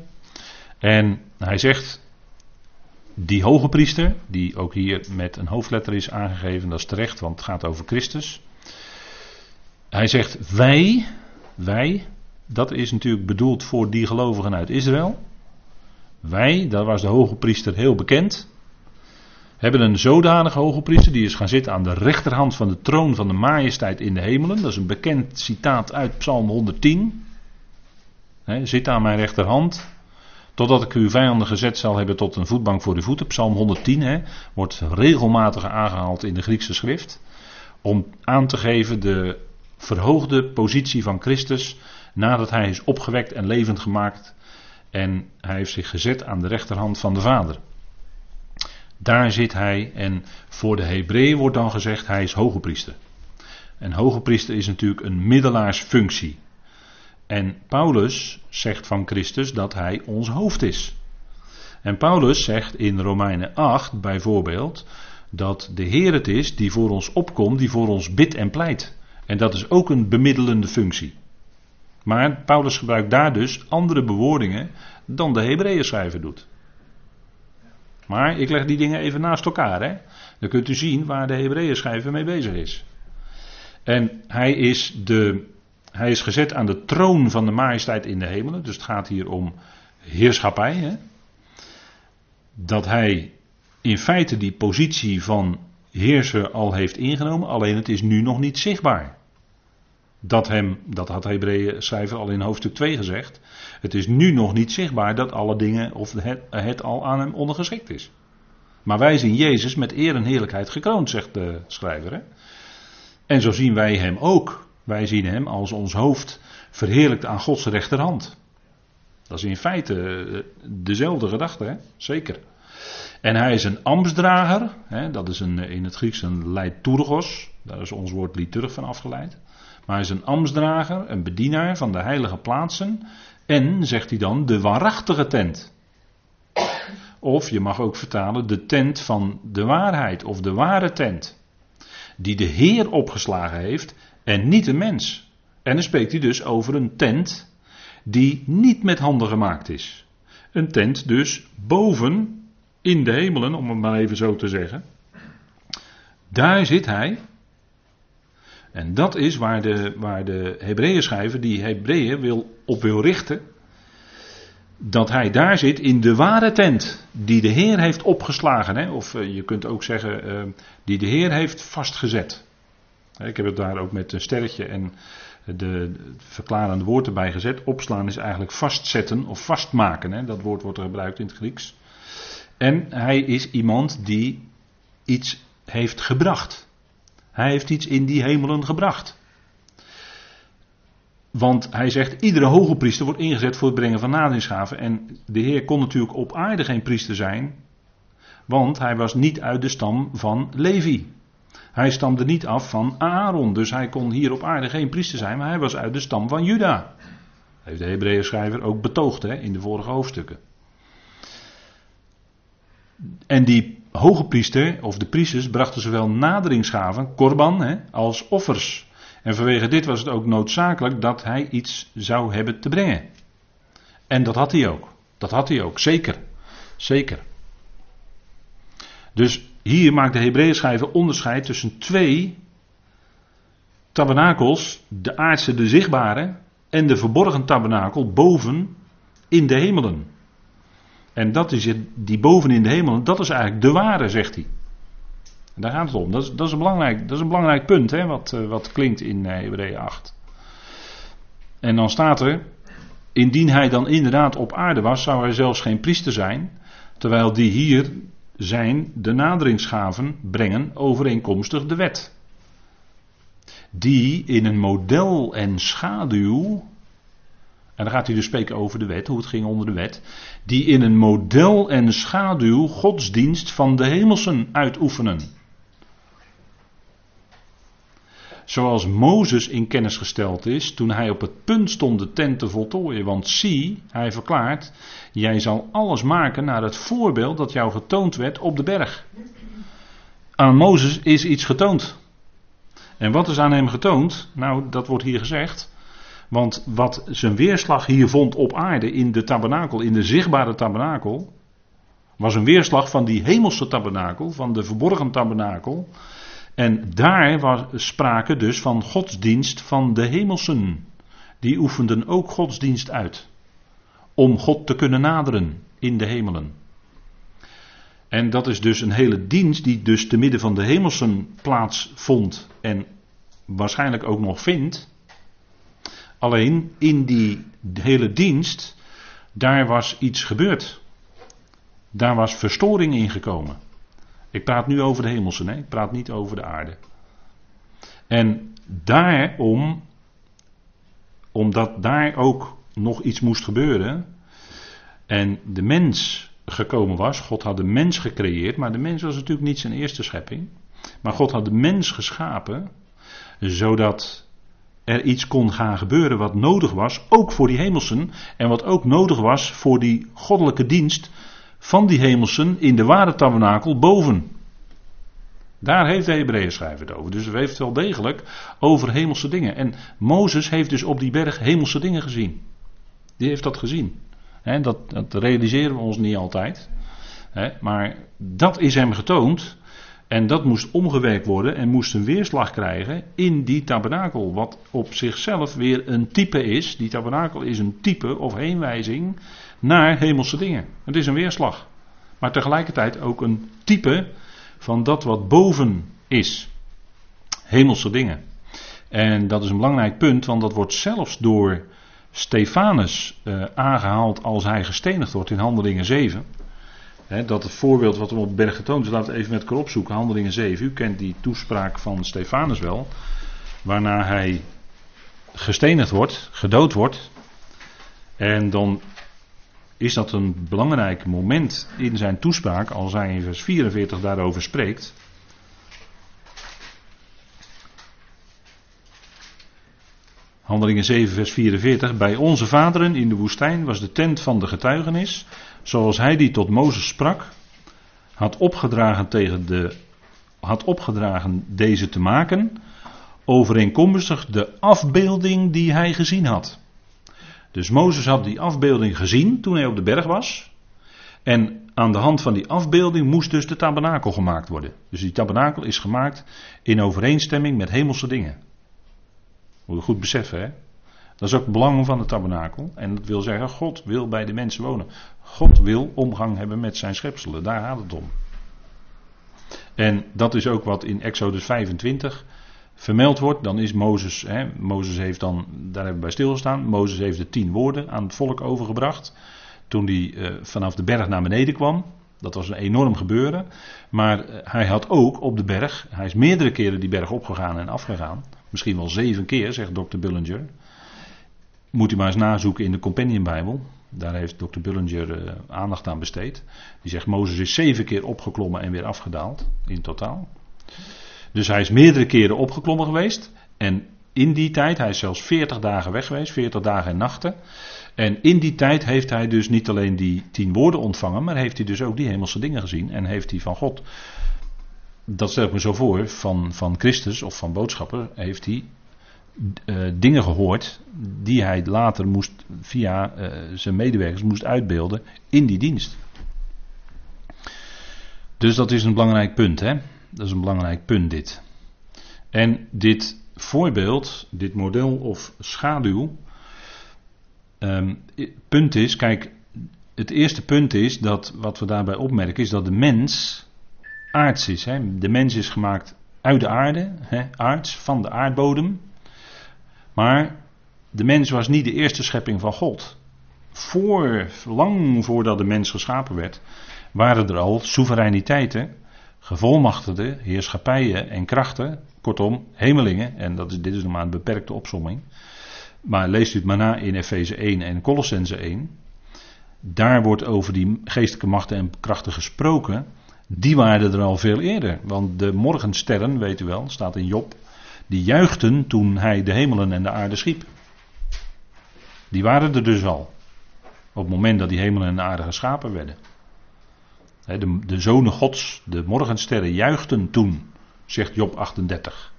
En hij zegt, die hoge priester, die ook hier met een hoofdletter is aangegeven, dat is terecht, want het gaat over Christus. Hij zegt wij, wij, dat is natuurlijk bedoeld voor die gelovigen uit Israël. Wij, daar was de hoge priester heel bekend, hebben een zodanige hoge priester, die is gaan zitten aan de rechterhand van de troon van de majesteit in de hemelen. Dat is een bekend citaat uit Psalm 110. zit aan mijn rechterhand, totdat ik uw vijanden gezet zal hebben tot een voetbank voor uw voeten. Psalm 110 wordt regelmatig aangehaald in de Griekse schrift. Om aan te geven de verhoogde positie van Christus nadat hij is opgewekt en levend gemaakt en hij heeft zich gezet aan de rechterhand van de Vader. Daar zit hij en voor de Hebreeën wordt dan gezegd hij is hoge priester. En hoge priester is natuurlijk een middelaarsfunctie. En Paulus zegt van Christus dat hij ons hoofd is. En Paulus zegt in Romeinen 8 bijvoorbeeld dat de Heer het is die voor ons opkomt, die voor ons bidt en pleit. En dat is ook een bemiddelende functie. Maar Paulus gebruikt daar dus andere bewoordingen dan de Hebreeën schrijver doet. Maar ik leg die dingen even naast elkaar. Hè? Dan kunt u zien waar de Hebreeën schrijver mee bezig is. En hij is, de, hij is gezet aan de troon van de majesteit in de hemelen. Dus het gaat hier om heerschappij. Hè? Dat hij in feite die positie van heerser al heeft ingenomen, alleen het is nu nog niet zichtbaar. Dat, hem, dat had Hebreeën schrijver al in hoofdstuk 2 gezegd. Het is nu nog niet zichtbaar dat alle dingen of het, het al aan hem ondergeschikt is. Maar wij zien Jezus met eer en heerlijkheid gekroond, zegt de schrijver. Hè? En zo zien wij hem ook. Wij zien hem als ons hoofd verheerlijkt aan Gods rechterhand. Dat is in feite eh, dezelfde gedachte, hè? zeker. En hij is een ambtsdrager, hè, dat is een, in het Grieks een leiturgos, daar is ons woord liturg van afgeleid. Maar hij is een ambtsdrager, een bedienaar van de heilige plaatsen en, zegt hij dan, de waarachtige tent. Of je mag ook vertalen de tent van de waarheid of de ware tent. Die de Heer opgeslagen heeft en niet een mens. En dan spreekt hij dus over een tent die niet met handen gemaakt is. Een tent dus boven in de hemelen, om het maar even zo te zeggen. Daar zit hij. En dat is waar de, waar de Hebreeën schrijver, die Hebreeën wil, op wil richten. Dat hij daar zit in de ware tent die de Heer heeft opgeslagen. Hè? Of eh, je kunt ook zeggen, uh, die de Heer heeft vastgezet. Ik heb het daar ook met een sterretje en de verklarende woord erbij gezet. Opslaan is eigenlijk vastzetten of vastmaken. Hè? Dat woord wordt gebruikt in het Grieks. En hij is iemand die iets heeft gebracht. Hij heeft iets in die hemelen gebracht. Want hij zegt, iedere hoge priester wordt ingezet voor het brengen van naderingsgaven. En de Heer kon natuurlijk op aarde geen priester zijn, want hij was niet uit de stam van Levi. Hij stamde niet af van Aaron, dus hij kon hier op aarde geen priester zijn, maar hij was uit de stam van Juda. heeft de Hebreeën schrijver ook betoogd hè, in de vorige hoofdstukken. En die hoge priester, of de priesters, brachten zowel naderingsgaven, korban, hè, als offers. En vanwege dit was het ook noodzakelijk dat hij iets zou hebben te brengen. En dat had hij ook. Dat had hij ook, zeker. Zeker. Dus hier maakt de Hebreeën schrijver onderscheid tussen twee tabernakels, de aardse, de zichtbare, en de verborgen tabernakel boven in de hemelen. En dat is het, die boven in de hemel, dat is eigenlijk de ware, zegt hij. En daar gaat het om. Dat is, dat is, een, belangrijk, dat is een belangrijk punt, hè, wat, eh, wat klinkt in uh, Hebreeën 8. En dan staat er, indien hij dan inderdaad op aarde was, zou hij zelfs geen priester zijn, terwijl die hier zijn de naderingsgaven brengen overeenkomstig de wet. Die in een model en schaduw en dan gaat hij dus spreken over de wet, hoe het ging onder de wet. Die in een model en schaduw godsdienst van de hemelsen uitoefenen. Zoals Mozes in kennis gesteld is toen hij op het punt stond de tent te voltooien. Want zie, hij verklaart, jij zal alles maken naar het voorbeeld dat jou getoond werd op de berg. Aan Mozes is iets getoond. En wat is aan hem getoond? Nou, dat wordt hier gezegd. Want wat zijn weerslag hier vond op aarde in de tabernakel, in de zichtbare tabernakel, was een weerslag van die hemelse tabernakel, van de verborgen tabernakel. En daar was sprake dus van godsdienst van de hemelsen. Die oefenden ook godsdienst uit. Om God te kunnen naderen in de hemelen. En dat is dus een hele dienst die dus te midden van de hemelsen plaatsvond en waarschijnlijk ook nog vindt. Alleen in die hele dienst, daar was iets gebeurd. Daar was verstoring in gekomen. Ik praat nu over de hemelse, nee, ik praat niet over de aarde. En daarom, omdat daar ook nog iets moest gebeuren, en de mens gekomen was, God had de mens gecreëerd, maar de mens was natuurlijk niet zijn eerste schepping. Maar God had de mens geschapen, zodat er iets kon gaan gebeuren wat nodig was, ook voor die hemelsen, en wat ook nodig was voor die goddelijke dienst van die hemelsen in de ware tabernakel boven. Daar heeft de Hebreeën schrijver het over. Dus we heeft wel degelijk over hemelse dingen. En Mozes heeft dus op die berg hemelse dingen gezien. Die heeft dat gezien. dat, dat, realiseren we ons niet altijd. maar dat is hem getoond. En dat moest omgewerkt worden en moest een weerslag krijgen in die tabernakel. Wat op zichzelf weer een type is. Die tabernakel is een type of heenwijzing naar hemelse dingen. Het is een weerslag. Maar tegelijkertijd ook een type van dat wat boven is. Hemelse dingen. En dat is een belangrijk punt, want dat wordt zelfs door Stefanus uh, aangehaald als hij gestenigd wordt in Handelingen 7. Dat het voorbeeld wat we op de berg getoond is, laten we even met elkaar opzoeken. Handelingen 7, u kent die toespraak van Stefanus wel. Waarna hij gestenigd wordt, gedood wordt. En dan is dat een belangrijk moment in zijn toespraak, als hij in vers 44 daarover spreekt. Handelingen 7, vers 44. Bij onze vaderen in de woestijn was de tent van de getuigenis, zoals hij die tot Mozes sprak, had opgedragen, tegen de, had opgedragen deze te maken, overeenkomstig de afbeelding die hij gezien had. Dus Mozes had die afbeelding gezien toen hij op de berg was. En aan de hand van die afbeelding moest dus de tabernakel gemaakt worden. Dus die tabernakel is gemaakt in overeenstemming met hemelse dingen. Moet je goed beseffen, hè? Dat is ook het belang van de tabernakel. En dat wil zeggen, God wil bij de mensen wonen. God wil omgang hebben met zijn schepselen. Daar gaat het om. En dat is ook wat in Exodus 25 vermeld wordt, dan is Mozes, hè, Mozes heeft dan, daar hebben we bij stilgestaan, Mozes heeft de tien woorden aan het volk overgebracht. Toen hij uh, vanaf de berg naar beneden kwam. Dat was een enorm gebeuren. Maar uh, hij had ook op de berg, hij is meerdere keren die berg opgegaan en afgegaan. Misschien wel zeven keer, zegt Dr. Bullinger. Moet u maar eens nazoeken in de Companion Bijbel. Daar heeft Dr. Bullinger uh, aandacht aan besteed. Die zegt Mozes is zeven keer opgeklommen en weer afgedaald in totaal. Dus hij is meerdere keren opgeklommen geweest. En in die tijd, hij is zelfs 40 dagen weg geweest, 40 dagen en nachten. En in die tijd heeft hij dus niet alleen die tien woorden ontvangen, maar heeft hij dus ook die hemelse dingen gezien. En heeft hij van God, dat stel ik me zo voor, van, van Christus of van boodschapper, heeft hij uh, dingen gehoord die hij later moest via uh, zijn medewerkers moest uitbeelden in die dienst. Dus dat is een belangrijk punt, hè? Dat is een belangrijk punt dit. En dit voorbeeld, dit model of schaduw, um, punt is, kijk, het eerste punt is dat wat we daarbij opmerken is dat de mens aards is. Hè? De mens is gemaakt uit de aarde, hè? aards, van de aardbodem. Maar de mens was niet de eerste schepping van God. Voor, lang voordat de mens geschapen werd, waren er al soevereiniteiten gevolmachtigde heerschappijen en krachten, kortom hemelingen, en dat is, dit is nog maar een beperkte opsomming. Maar leest u het maar na in Efeze 1 en Colossense 1. Daar wordt over die geestelijke machten en krachten gesproken. Die waren er al veel eerder. Want de morgensterren, weet u wel, staat in Job. Die juichten toen hij de hemelen en de aarde schiep. Die waren er dus al. Op het moment dat die hemelen en de aarde geschapen werden. De, de zonen gods, de morgensterren, juichten toen, zegt Job 38.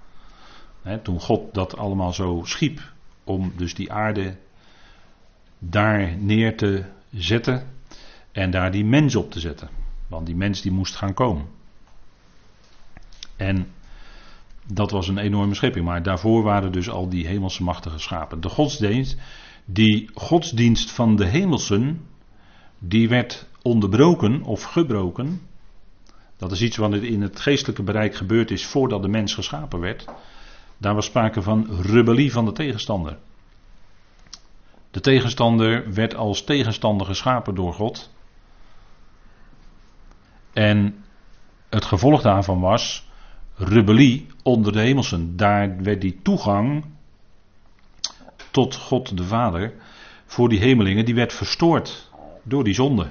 toen God dat allemaal zo schiep, om dus die aarde daar neer te zetten en daar die mens op te zetten. Want die mens die moest gaan komen. En dat was een enorme schepping. Maar daarvoor waren dus al die hemelse machten geschapen. De godsdienst, die godsdienst van de hemelsen, die werd onderbroken of gebroken. Dat is iets wat in het geestelijke bereik gebeurd is voordat de mens geschapen werd. Daar was sprake van rebellie van de tegenstander. De tegenstander werd als tegenstander geschapen door God. En het gevolg daarvan was rebellie onder de hemelsen. Daar werd die toegang tot God de Vader voor die hemelingen, die werd verstoord door die zonde.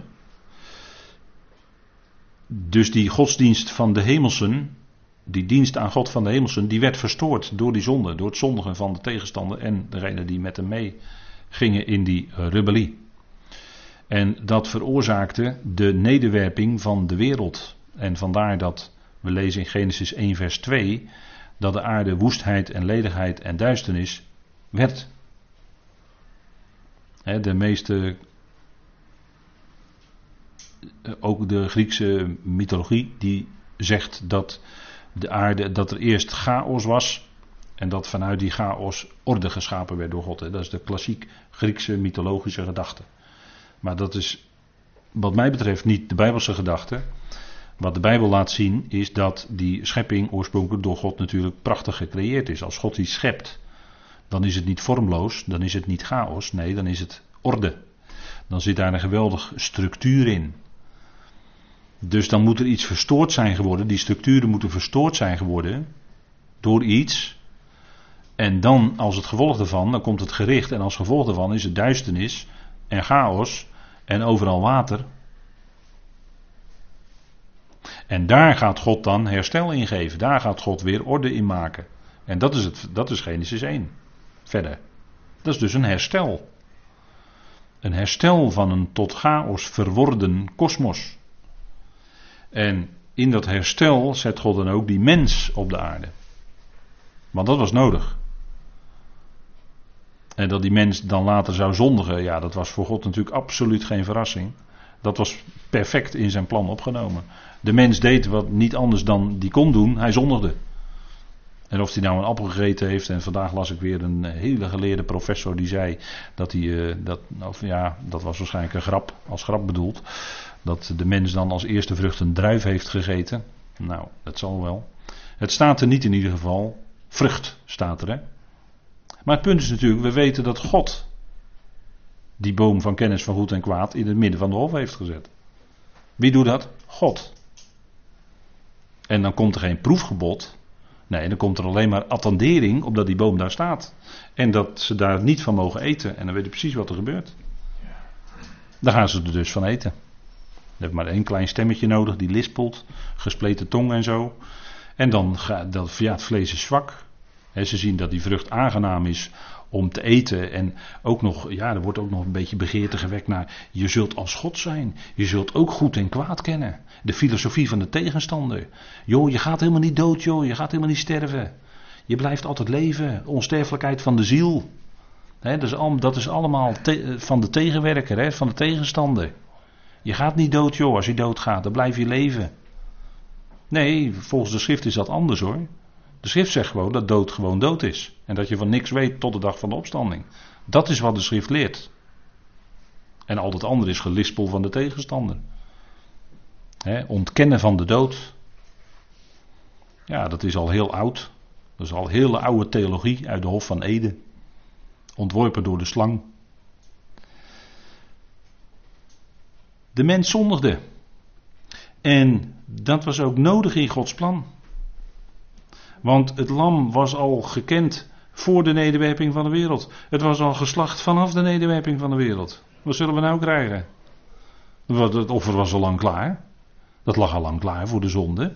Dus die godsdienst van de hemelsen, die dienst aan God van de hemelsen, die werd verstoord door die zonde, door het zondigen van de tegenstander en degene die met hem mee gingen in die rebellie. En dat veroorzaakte de nederwerping van de wereld. En vandaar dat we lezen in Genesis 1, vers 2 dat de aarde woestheid en ledigheid en duisternis werd. de meeste, eh, ook de Griekse mythologie, die zegt dat de aarde, dat er eerst chaos was. En dat vanuit die chaos orde geschapen werd door God. Dat is de klassiek Griekse mythologische gedachte. Maar dat is, wat mij betreft, niet de Bijbelse gedachte. Wat de Bijbel laat zien is dat die schepping oorspronkelijk door God natuurlijk prachtig gecreëerd is. Als God iets schept, dan is het niet vormloos, dan is het niet chaos, nee, dan is het orde. Dan zit daar een geweldig structuur in. Dus dan moet er iets verstoord zijn geworden, die structuren moeten verstoord zijn geworden door iets. En dan, als het gevolg daarvan, dan komt het gericht en als gevolg daarvan is het duisternis en chaos en overal water en daar gaat God dan herstel in geven. Daar gaat God weer orde in maken. En dat is, het, dat is Genesis 1. Verder. Dat is dus een herstel. Een herstel van een tot chaos verworden kosmos. En in dat herstel zet God dan ook die mens op de aarde. Want dat was nodig. En dat die mens dan later zou zondigen, ja, dat was voor God natuurlijk absoluut geen verrassing. Dat was perfect in zijn plan opgenomen. De mens deed wat niet anders dan die kon doen, hij zondigde. En of hij nou een appel gegeten heeft, en vandaag las ik weer een hele geleerde professor die zei dat hij, eh, dat, ja, dat was waarschijnlijk een grap, als grap bedoeld, dat de mens dan als eerste vrucht een druif heeft gegeten. Nou, dat zal wel. Het staat er niet in ieder geval. Vrucht staat er, hè. Maar het punt is natuurlijk, we weten dat God die boom van kennis van goed en kwaad in het midden van de hof heeft gezet. Wie doet dat? God. En dan komt er geen proefgebod. Nee, dan komt er alleen maar attendering op dat die boom daar staat. En dat ze daar niet van mogen eten. En dan weet je precies wat er gebeurt. Dan gaan ze er dus van eten. Je hebt maar één klein stemmetje nodig die lispelt. Gespleten tong en zo. En dan gaat ja, het vlees is zwak. ze zien dat die vrucht aangenaam is om te eten. En ook nog, ja, er wordt ook nog een beetje begeerte gewekt naar. Je zult als God zijn. Je zult ook goed en kwaad kennen. De filosofie van de tegenstander. Joh, je gaat helemaal niet dood, joh. Je gaat helemaal niet sterven. Je blijft altijd leven. Onsterfelijkheid van de ziel. dat, is al, dat, is allemaal van de tegenwerker, van de tegenstander. Je gaat niet dood, joh. Als je doodgaat, dan blijf je leven. Nee, volgens de schrift is dat anders hoor. De schrift zegt gewoon dat dood gewoon dood is. En dat je van niks weet tot de dag van de opstanding. Dat is wat de schrift leert. En al dat andere is gelispel van de tegenstander. ontkennen van de dood. Ja, dat is al heel oud. Dat is al hele oude theologie uit de Hof van Eden. Ontworpen door de slang. De mens zondigde. En dat was ook nodig in Gods plan. Want het lam was al gekend voor de nederwerping van de wereld. Het was al geslacht vanaf de nederwerping van de wereld. Wat zullen we nou krijgen? Het offer was al lang klaar. Dat lag al lang klaar voor de zonde.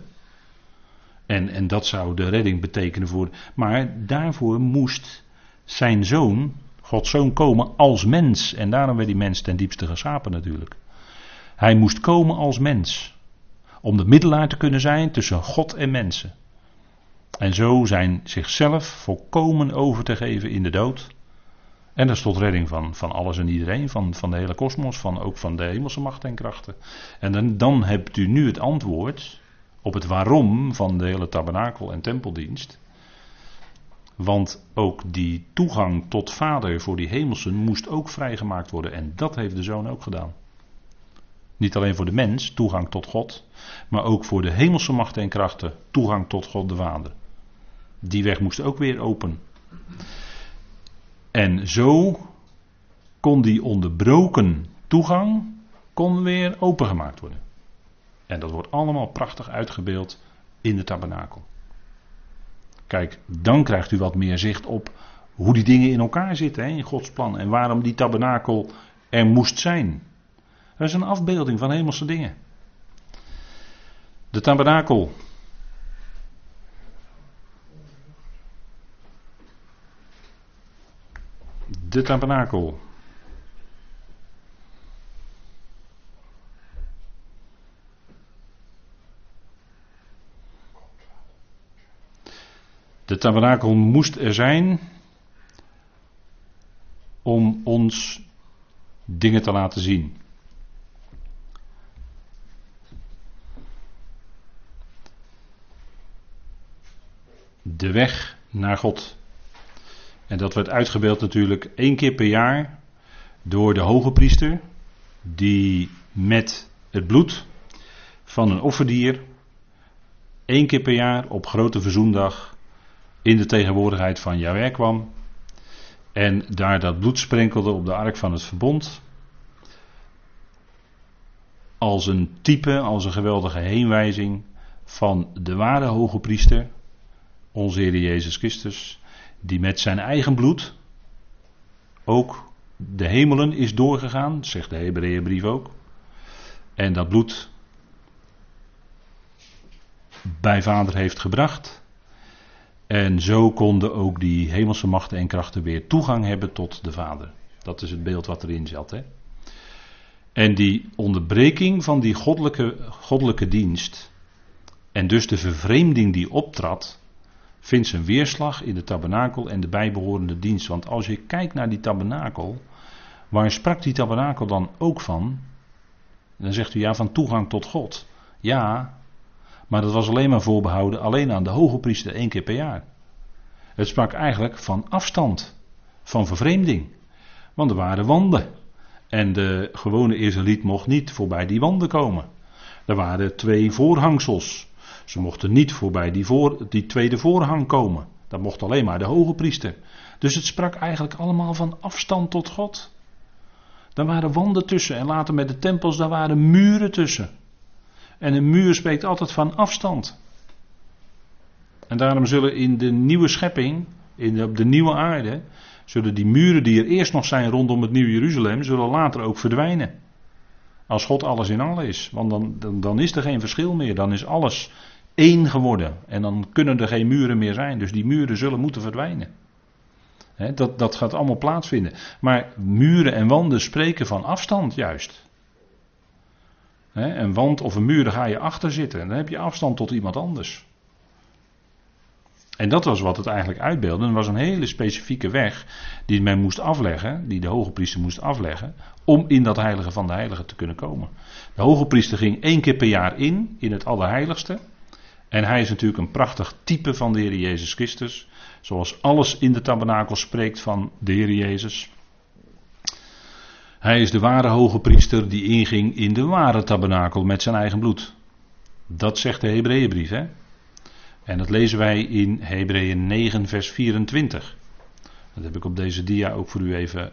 En, en dat zou de redding betekenen voor. Maar daarvoor moest zijn zoon, Gods zoon, komen als mens. En daarom werd die mens ten diepste geschapen natuurlijk. Hij moest komen als mens. Om de middelaar te kunnen zijn tussen God en mensen. En zo zijn zichzelf volkomen over te geven in de dood. En dat is tot redding van, van alles en iedereen, van, van de hele kosmos, van, ook van de hemelse machten en krachten. En dan, dan hebt u nu het antwoord op het waarom van de hele tabernakel- en tempeldienst. Want ook die toegang tot Vader voor die hemelsen moest ook vrijgemaakt worden. En dat heeft de Zoon ook gedaan. Niet alleen voor de mens, toegang tot God, maar ook voor de hemelse machten en krachten, toegang tot God de Vader. Die weg moest ook weer open. En zo kon die onderbroken toegang kon weer opengemaakt worden. En dat wordt allemaal prachtig uitgebeeld in de tabernakel. Kijk, dan krijgt u wat meer zicht op hoe die dingen in elkaar zitten hè, in Gods plan. En waarom die tabernakel er moest zijn. Dat is een afbeelding van hemelse dingen. De tabernakel. De tabernakel. De tabernakel moest er zijn om ons dingen te laten zien. De weg naar God. En dat werd uitgebeeld natuurlijk één keer per jaar door de hoge priester, die met het bloed van een offerdier één keer per jaar op grote verzoendag in de tegenwoordigheid van Yahweh kwam. En daar dat bloed sprenkelde op de ark van het verbond. Als een type, als een geweldige heenwijzing van de ware hoge priester, onze Heer Jezus Christus, die met zijn eigen bloed ook de hemelen is doorgegaan, zegt de Hebreeënbrief ook. En dat bloed bij vader heeft gebracht. En zo konden ook die hemelse machten en krachten weer toegang hebben tot de Vader. Dat is het beeld wat erin zat. Hè? En die onderbreking van die goddelijke, goddelijke dienst, en dus de vervreemding die optrad, vindt zijn weerslag in de tabernakel en de bijbehorende dienst. Want als je kijkt naar die tabernakel, waar sprak die tabernakel dan ook van? Dan zegt u ja, van toegang tot God. Ja, maar dat was alleen maar voorbehouden alleen aan de hoge priester één keer per jaar. Het sprak eigenlijk van afstand, van vervreemding. Want er waren wanden. En de gewone Israëliet mocht niet voorbij die wanden komen. Er waren twee voorhangsels. Ze mochten niet voorbij die, voor, die tweede voorhang komen. Dat mocht alleen maar de hoge priester. Dus het sprak eigenlijk allemaal van afstand tot God. Daar waren wanden tussen en later met de tempels, daar waren muren tussen. En een muur spreekt altijd van afstand. En daarom zullen in de nieuwe schepping, in op de nieuwe aarde, zullen die muren die er eerst nog zijn rondom het nieuwe Jeruzalem, zullen later ook verdwijnen. Als God alles in alles is. Want dan, dan is er geen verschil meer. Dan is alles één geworden. En dan kunnen er geen muren meer zijn. Dus die muren zullen moeten verdwijnen. dat, dat gaat allemaal plaatsvinden. Maar muren en wanden spreken van afstand juist een wand of een muur, daar ga je achter zitten. En dan heb je afstand tot iemand anders. En dat was wat het eigenlijk uitbeeldde. Er was een hele specifieke weg die men moest afleggen, die de hoge priester moest afleggen, om in dat heilige van de heiligen te kunnen komen. De hoge priester ging één keer per jaar in, in het allerheiligste. En hij is natuurlijk een prachtig type van de Heer Jezus Christus. Zoals alles in de tabernakel spreekt van de Heer Jezus. Hij is de ware hoge priester die inging in de ware tabernakel met zijn eigen bloed. Dat zegt de Hebreeënbrief, hè? En dat lezen wij in Hebreeën 9, vers 24. Dat heb ik op deze dia ook voor u even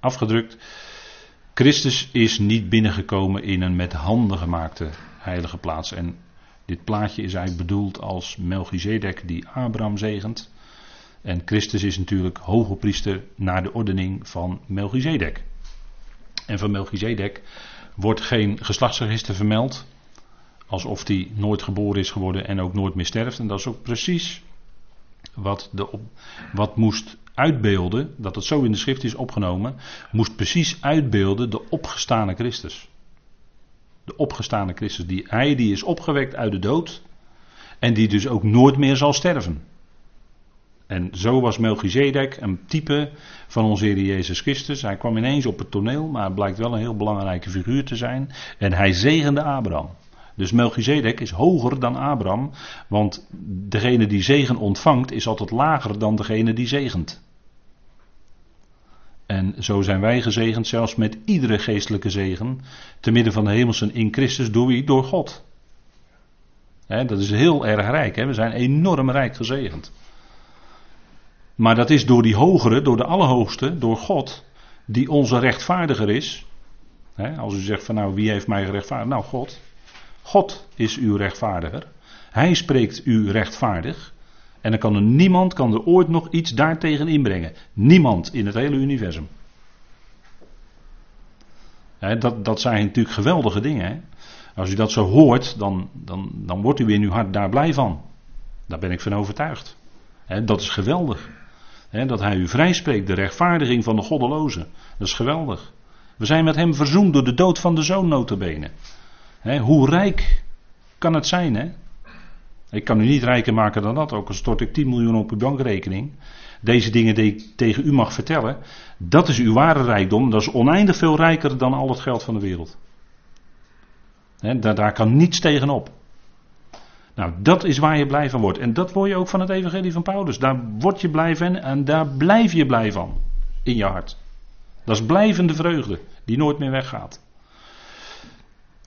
afgedrukt. Christus is niet binnengekomen in een met handen gemaakte heilige plaats. En dit plaatje is eigenlijk bedoeld als Melchizedek die Abraham zegent. En Christus is natuurlijk hoge priester naar de ordening van Melchizedek. En van Melchizedek wordt geen geslachtsregister vermeld. Alsof hij nooit geboren is geworden en ook nooit meer sterft. En dat is ook precies wat, de wat moest uitbeelden, dat het zo in de schrift is opgenomen, moest precies uitbeelden de opgestane Christus. De opgestane Christus, die, hij die is opgewekt uit de dood en die dus ook nooit meer zal sterven. En zo was Melchizedek een type van onze Heer Jezus Christus. Hij kwam ineens op het toneel, maar blijkt wel een heel belangrijke figuur te zijn. En hij zegende Abraham. Dus Melchizedek is hoger dan Abraham, want degene die zegen ontvangt is altijd lager dan degene die zegent. En zo zijn wij gezegend zelfs met iedere geestelijke zegen, te midden van de hemelsen in Christus, door? Door God. dat is heel erg rijk, we zijn enorm rijk gezegend. Maar dat is door die hogere, door de Allerhoogste, door God, die onze rechtvaardiger is. als u zegt van nou, wie heeft mij gerechtvaardigd? Nou, God. God is uw rechtvaardiger. Hij spreekt u rechtvaardig. En dan kan er niemand kan er ooit nog iets daartegen inbrengen. Niemand in het hele universum. dat, dat zijn natuurlijk geweldige dingen. Als u dat zo hoort, dan, dan, dan wordt u in uw hart daar blij van. Daar ben ik van overtuigd. dat is geweldig. dat hij u vrijspreekt, de rechtvaardiging van de goddeloze. Dat is geweldig. We zijn met hem verzoend door de dood van de zoon notabene. hoe rijk kan het zijn, hè? Ik kan u niet rijker maken dan dat, ook al stort ik 10 miljoen op uw bankrekening. Deze dingen die ik tegen u mag vertellen, dat is uw ware rijkdom. Dat is oneindig veel rijker dan al het geld van de wereld. daar, daar kan niets tegenop. Nou, dat is waar je blij van wordt. En dat word je ook van het evangelie van Paulus. Daar word je blij van en daar blijf je blij van. In je hart. Dat is blijvende vreugde, die nooit meer weggaat.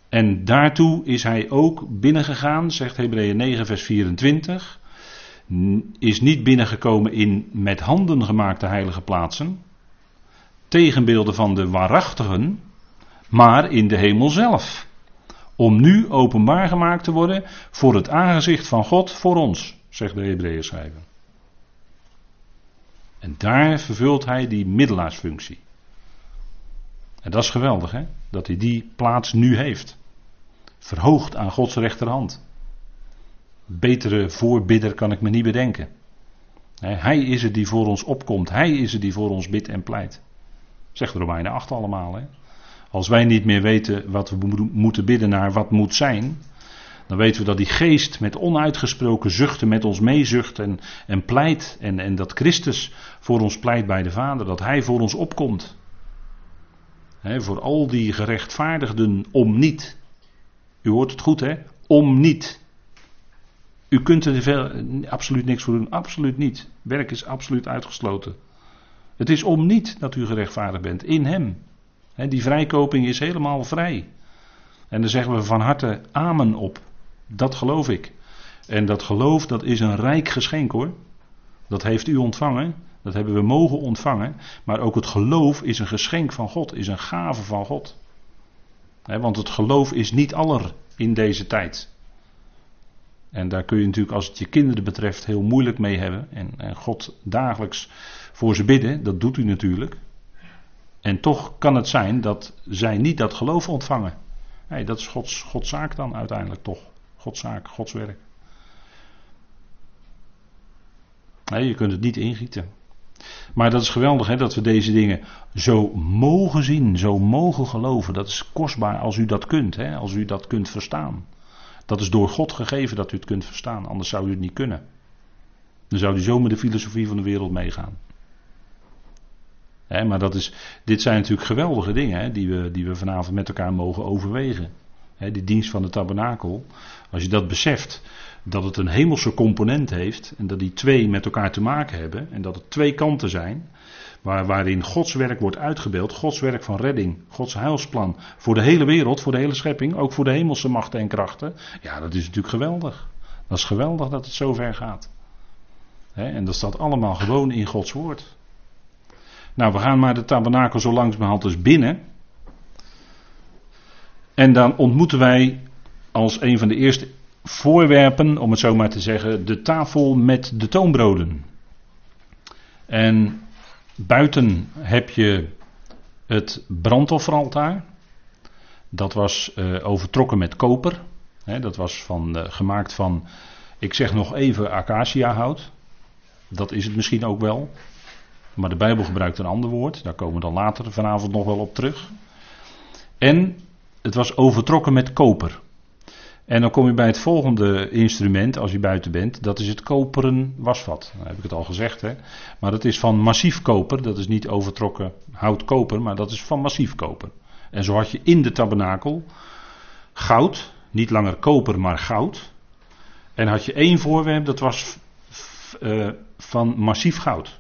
En daartoe is hij ook binnengegaan, zegt Hebreeën 9, vers 24. Is niet binnengekomen in met handen gemaakte heilige plaatsen, tegenbeelden van de waarachtigen, maar in de hemel zelf. Om nu openbaar gemaakt te worden voor het aangezicht van God voor ons, zegt de Hebreeën schrijver. En daar vervult hij die middelaarsfunctie. En dat is geweldig, hè? Dat hij die plaats nu heeft. Verhoogd aan Gods rechterhand. Betere voorbidder kan ik me niet bedenken. Hij is het die voor ons opkomt. Hij is het die voor ons bidt en pleit. Zegt Romeinen 8 allemaal. Hè? Als wij niet meer weten wat we moeten bidden naar wat moet zijn. Dan weten we dat die geest met onuitgesproken zuchten met ons meezucht en, en pleit. En, en dat Christus voor ons pleit bij de Vader. Dat Hij voor ons opkomt. voor al die gerechtvaardigden om niet. U hoort het goed, hè? Om niet. U kunt er veel, absoluut niks voor doen. Absoluut niet. Werk is absoluut uitgesloten. Het is om niet dat u gerechtvaardigd bent. In Hem. die vrijkoping is helemaal vrij. En daar zeggen we van harte amen op. Dat geloof ik. En dat geloof, dat is een rijk geschenk hoor. Dat heeft u ontvangen. Dat hebben we mogen ontvangen. Maar ook het geloof is een geschenk van God. Is een gave van God want het geloof is niet aller in deze tijd. En daar kun je natuurlijk als het je kinderen betreft heel moeilijk mee hebben. En, God dagelijks voor ze bidden, dat doet u natuurlijk. En toch kan het zijn dat zij niet dat geloof ontvangen. Dat is Gods, Gods zaak dan uiteindelijk toch. Gods zaak, Gods werk. Je kunt het niet ingieten. Maar dat is geweldig hè, dat we deze dingen zo mogen zien, zo mogen geloven. Dat is kostbaar als u dat kunt, hè, als u dat kunt verstaan. Dat is door God gegeven dat u het kunt verstaan, anders zou u het niet kunnen. Dan zou u zo met de filosofie van de wereld meegaan. Hè, maar dat is, dit zijn natuurlijk geweldige dingen hè, die, we, die we vanavond met elkaar mogen overwegen. Hè, die dienst van de tabernakel, als je dat beseft, dat het een hemelse component heeft en dat die twee met elkaar te maken hebben en dat het twee kanten zijn, waar, waarin Gods werk wordt uitgebeeld, Gods werk van redding, Gods heilsplan voor de hele wereld, voor de hele schepping, ook voor de hemelse machten en krachten. Ja, dat is natuurlijk geweldig. Dat is geweldig dat het zo ver gaat. en dat staat allemaal gewoon in Gods woord. Nou, we gaan maar de tabernakel zo langzamerhand dus binnen. En dan ontmoeten wij als een van de eerste voorwerpen, om het zo maar te zeggen, de tafel met de toonbroden. En buiten heb je het brandofferaltaar. Dat was uh, overtrokken met koper. dat was van, uh, gemaakt van, ik zeg nog even acaciahout. Dat is het misschien ook wel. Maar de Bijbel gebruikt een ander woord. Daar komen we dan later vanavond nog wel op terug. En het was overtrokken met koper. En dan kom je bij het volgende instrument als je buiten bent. Dat is het koperen wasvat. Dan heb ik het al gezegd. Hè? Maar dat is van massief koper. Dat is niet overtrokken houtkoper, maar dat is van massief koper. En zo had je in de tabernakel goud. Niet langer koper, maar goud. En had je één voorwerp, dat was uh, van massief goud.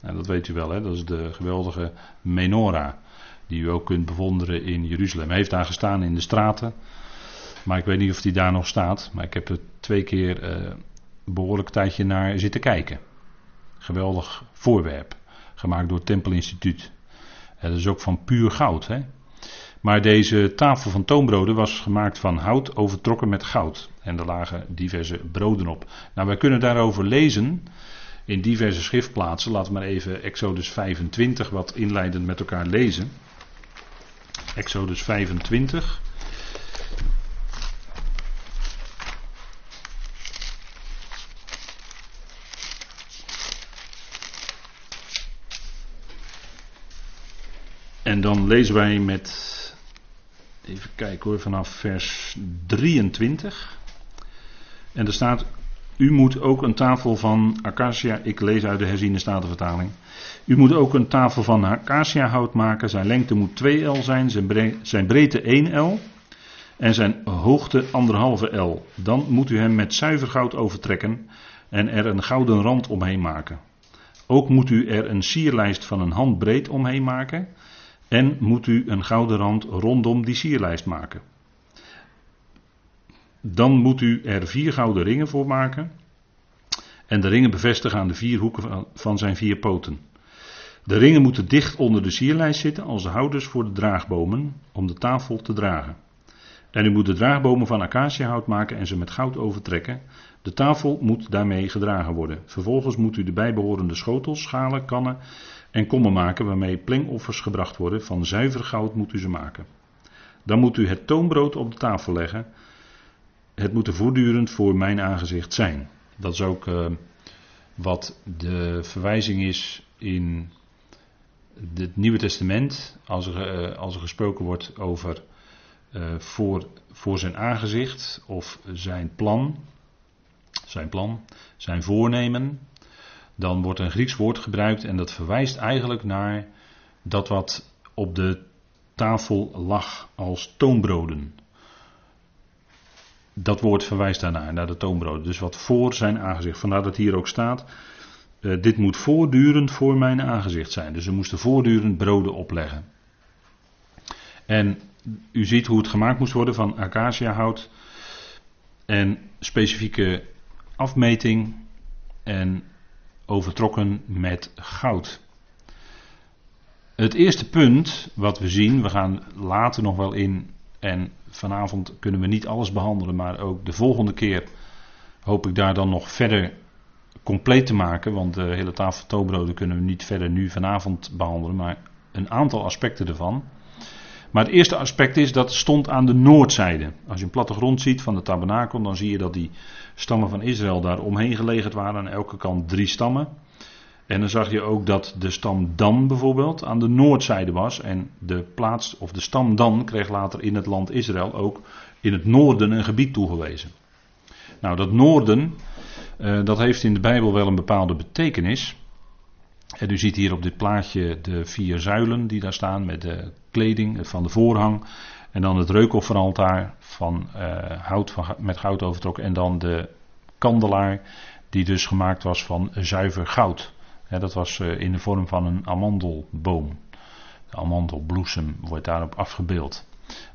Nou, dat weet u wel, hè? dat is de geweldige menorah. Die u ook kunt bewonderen in Jeruzalem. Hij heeft daar gestaan in de straten. Maar ik weet niet of die daar nog staat. Maar ik heb er twee keer een behoorlijk tijdje naar zitten kijken. Geweldig voorwerp. Gemaakt door het Tempelinstituut. Dat is ook van puur goud. Hè? Maar deze tafel van toonbroden was gemaakt van hout overtrokken met goud. En er lagen diverse broden op. Nou, wij kunnen daarover lezen in diverse schriftplaatsen. Laten we maar even Exodus 25 wat inleidend met elkaar lezen. Exodus 25. En dan lezen wij met Even kijken hoor, vanaf vers 23. En er staat: U moet ook een tafel van acacia. Ik lees uit de herziene statenvertaling. U moet ook een tafel van acacia hout maken. Zijn lengte moet 2 L zijn, zijn breedte 1 L. En zijn hoogte 1,5 L. Dan moet u hem met zuiver goud overtrekken en er een gouden rand omheen maken. Ook moet u er een sierlijst van een hand breed omheen maken. En moet u een gouden rand rondom die sierlijst maken. Dan moet u er vier gouden ringen voor maken. En de ringen bevestigen aan de vier hoeken van zijn vier poten. De ringen moeten dicht onder de sierlijst zitten als de houders voor de draagbomen om de tafel te dragen. En u moet de draagbomen van acaciahout maken en ze met goud overtrekken. De tafel moet daarmee gedragen worden. Vervolgens moet u de bijbehorende schotels, schalen, kannen en kommen maken waarmee plengoffers gebracht worden. Van zuiver goud moet u ze maken. Dan moet u het toonbrood op de tafel leggen. Het moet er voortdurend voor mijn aangezicht zijn. Dat is ook uh, wat de verwijzing is in het Nieuwe Testament. Als er, uh, als er gesproken wordt over uh, voor, voor zijn aangezicht of zijn plan. Zijn plan, zijn voornemen, dan wordt een Grieks woord gebruikt en dat verwijst eigenlijk naar dat wat op de tafel lag als toonbroden. Dat woord verwijst daarnaar, naar de toonbroden. Dus wat voor zijn aangezicht. Vandaar dat hier ook staat. Uh, dit moet voortdurend voor mijn aangezicht zijn. Dus ze moesten voortdurend broden opleggen. En u ziet hoe het gemaakt moest worden van acaciahout. En specifieke afmeting. En overtrokken met goud. Het eerste punt wat we zien, we gaan later nog wel in en vanavond kunnen we niet alles behandelen, maar ook de volgende keer hoop ik daar dan nog verder compleet te maken, want de hele tafel toobroden kunnen we niet verder nu vanavond behandelen, maar een aantal aspecten ervan. Maar het eerste aspect is dat het stond aan de noordzijde. Als je een plattegrond ziet van de tabernakel, dan zie je dat die stammen van Israël daar omheen gelegd waren. Aan elke kant drie stammen. En dan zag je ook dat de stam Dan bijvoorbeeld aan de noordzijde was. En de plaats, of de stam Dan kreeg later in het land Israël ook in het noorden een gebied toegewezen. Nou, dat noorden, eh, dat heeft in de Bijbel wel een bepaalde betekenis. En u ziet hier op dit plaatje de vier zuilen die daar staan met de kleding van de voorhang. En dan het reukofferaltaar van uh, hout van, met goud overtrokken. En dan de kandelaar die dus gemaakt was van zuiver goud. dat was uh, in de vorm van een amandelboom. De amandelbloesem wordt daarop afgebeeld.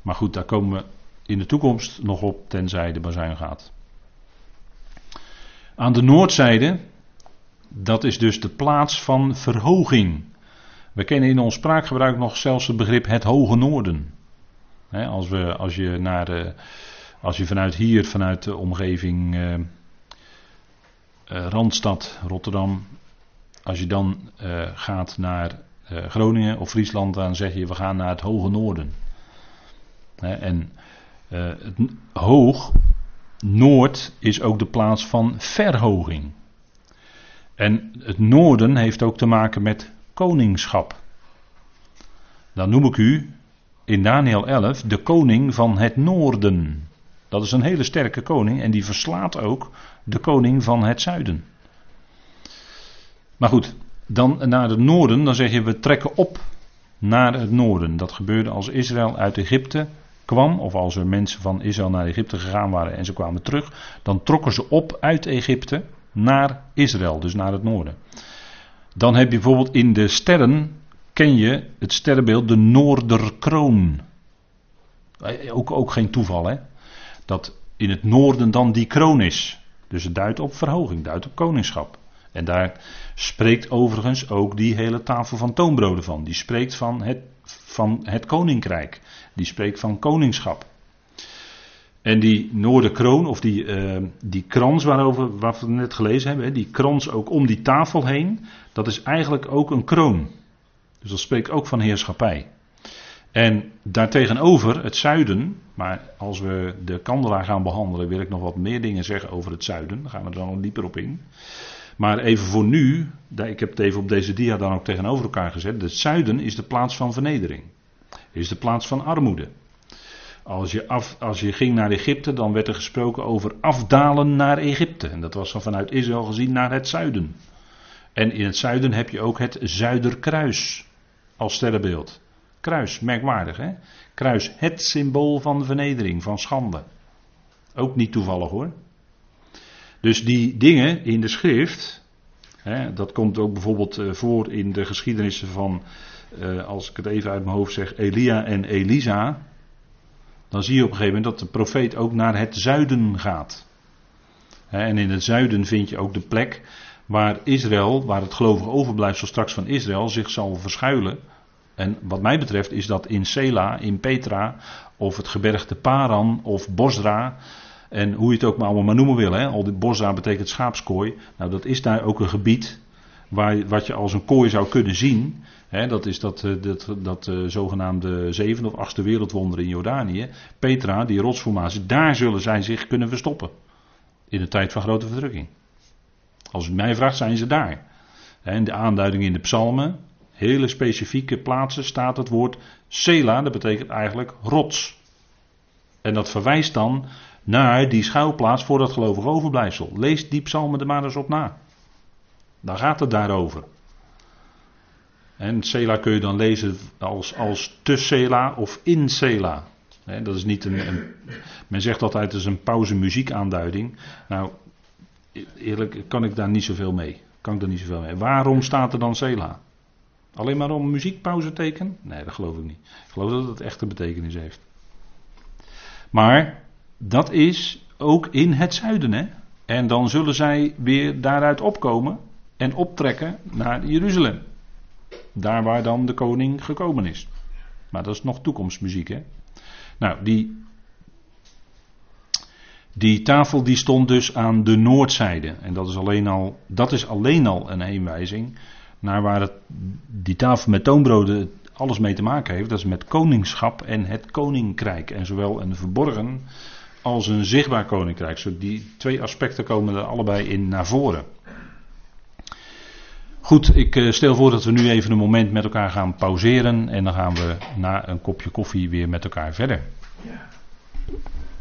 Maar goed, daar komen we in de toekomst nog op, tenzij de bazuin gaat. Aan de noordzijde dat is dus de plaats van verhoging. We kennen in ons spraakgebruik nog zelfs het begrip het hoge noorden. als, we, als, je naar, uh, als vanuit hier, vanuit de omgeving uh, uh, Randstad, Rotterdam, als je dan gaat naar Groningen of Friesland, dan zeg je we gaan naar het hoge noorden. en het hoog, noord is ook de plaats van verhoging. En het noorden heeft ook te maken met koningschap. Dan noem ik u in Daniel 11 de koning van het noorden. Dat is een hele sterke koning en die verslaat ook de koning van het zuiden. Maar goed, dan naar het noorden, dan zeg je we trekken op naar het noorden. Dat gebeurde als Israël uit Egypte kwam, of als er mensen van Israël naar Egypte gegaan waren en ze kwamen terug, dan trokken ze op uit Egypte naar Israël, dus naar het noorden. Dan heb je bijvoorbeeld in de sterren, ken je het sterrenbeeld de Noorderkroon. Eh, ook, ook geen toeval hè, dat in het noorden dan die kroon is. Dus het duidt op verhoging, duidt op koningschap. En daar spreekt overigens ook die hele tafel van toonbroden van. Die spreekt van het, van het koninkrijk. Die spreekt van koningschap. En die noorderkroon, of die, uh, die krans waarover wat we net gelezen hebben, die krans ook om die tafel heen, dat is eigenlijk ook een kroon. Dus dat spreekt ook van heerschappij. En daartegenover het zuiden, maar als we de kandelaar gaan behandelen, wil ik nog wat meer dingen zeggen over het zuiden. Daar gaan we er dan dieper op in. Maar even voor nu, ik heb het even op deze dia dan ook tegenover elkaar gezet. Het zuiden is de plaats van vernedering. Is de plaats van armoede. Als je, af, als je ging naar Egypte, dan werd er gesproken over afdalen naar Egypte. En dat was dan vanuit Israël gezien naar het zuiden. En in het zuiden heb je ook het Zuiderkruis als sterrenbeeld. Kruis, merkwaardig hè. Kruis, het symbool van vernedering, van schande. Ook niet toevallig hoor. Dus die dingen in de schrift, hè, dat komt ook bijvoorbeeld eh, voor in de geschiedenissen van, uh, als ik het even uit mijn hoofd zeg, Elia en Elisa. Dan zie je op een gegeven moment dat de profeet ook naar het zuiden gaat. En in het zuiden vind je ook de plek waar Israël, waar het gelovige overblijfsel straks van Israël zich zal verschuilen. En wat mij betreft is dat in Sela, in Petra, of het gebergte Paran of Bosra. En hoe je het ook maar allemaal maar noemen wil. Hè? Al die Bosra betekent schaapskooi. Nou, dat is daar ook een gebied waar, wat je als een kooi zou kunnen zien. Dat is dat, eh, dat, dat uh, zogenaamde zevende of achtste wereldwonder in Jordanië. Petra, die rotsformatie, daar zullen zij zich kunnen verstoppen. In de tijd van grote verdrukking. Als u mij vraagt, zijn ze daar. De aanduiding in de psalmen, hele specifieke plaatsen staat het woord Sela, dat betekent eigenlijk rots. En dat verwijst dan naar die schuilplaats voor dat gelovig overblijfsel. Lees die psalmen er maar eens op na. Dan gaat het daarover. En Sela kun je dan lezen als, als te Sela of in Sela. dat is niet een, een, men zegt altijd dat is een pauze muziekaanduiding. Nou, eerlijk kan ik daar niet zoveel mee. Kan ik daar niet zoveel mee. Waarom staat er dan Sela? Alleen maar om muziekpauze teken? Nee, dat geloof ik niet. Ik geloof dat het echt een betekenis heeft. Maar dat is ook in het zuiden. Hè? En dan zullen zij weer daaruit opkomen en optrekken naar Jeruzalem. Daar waar dan de koning gekomen is. Maar dat is nog toekomstmuziek. Hè? Nou, die, die tafel die stond dus aan de noordzijde. En dat is alleen al, dat is alleen al een heenwijzing naar waar het, die tafel met toonbroden alles mee te maken heeft. Dat is met koningschap en het koninkrijk. En zowel een verborgen als een zichtbaar koninkrijk. Zo die twee aspecten komen er allebei in naar voren. Goed, ik eh, stel voor dat we nu even een moment met elkaar gaan pauzeren. En dan gaan we na een kopje koffie weer met elkaar verder. Ja.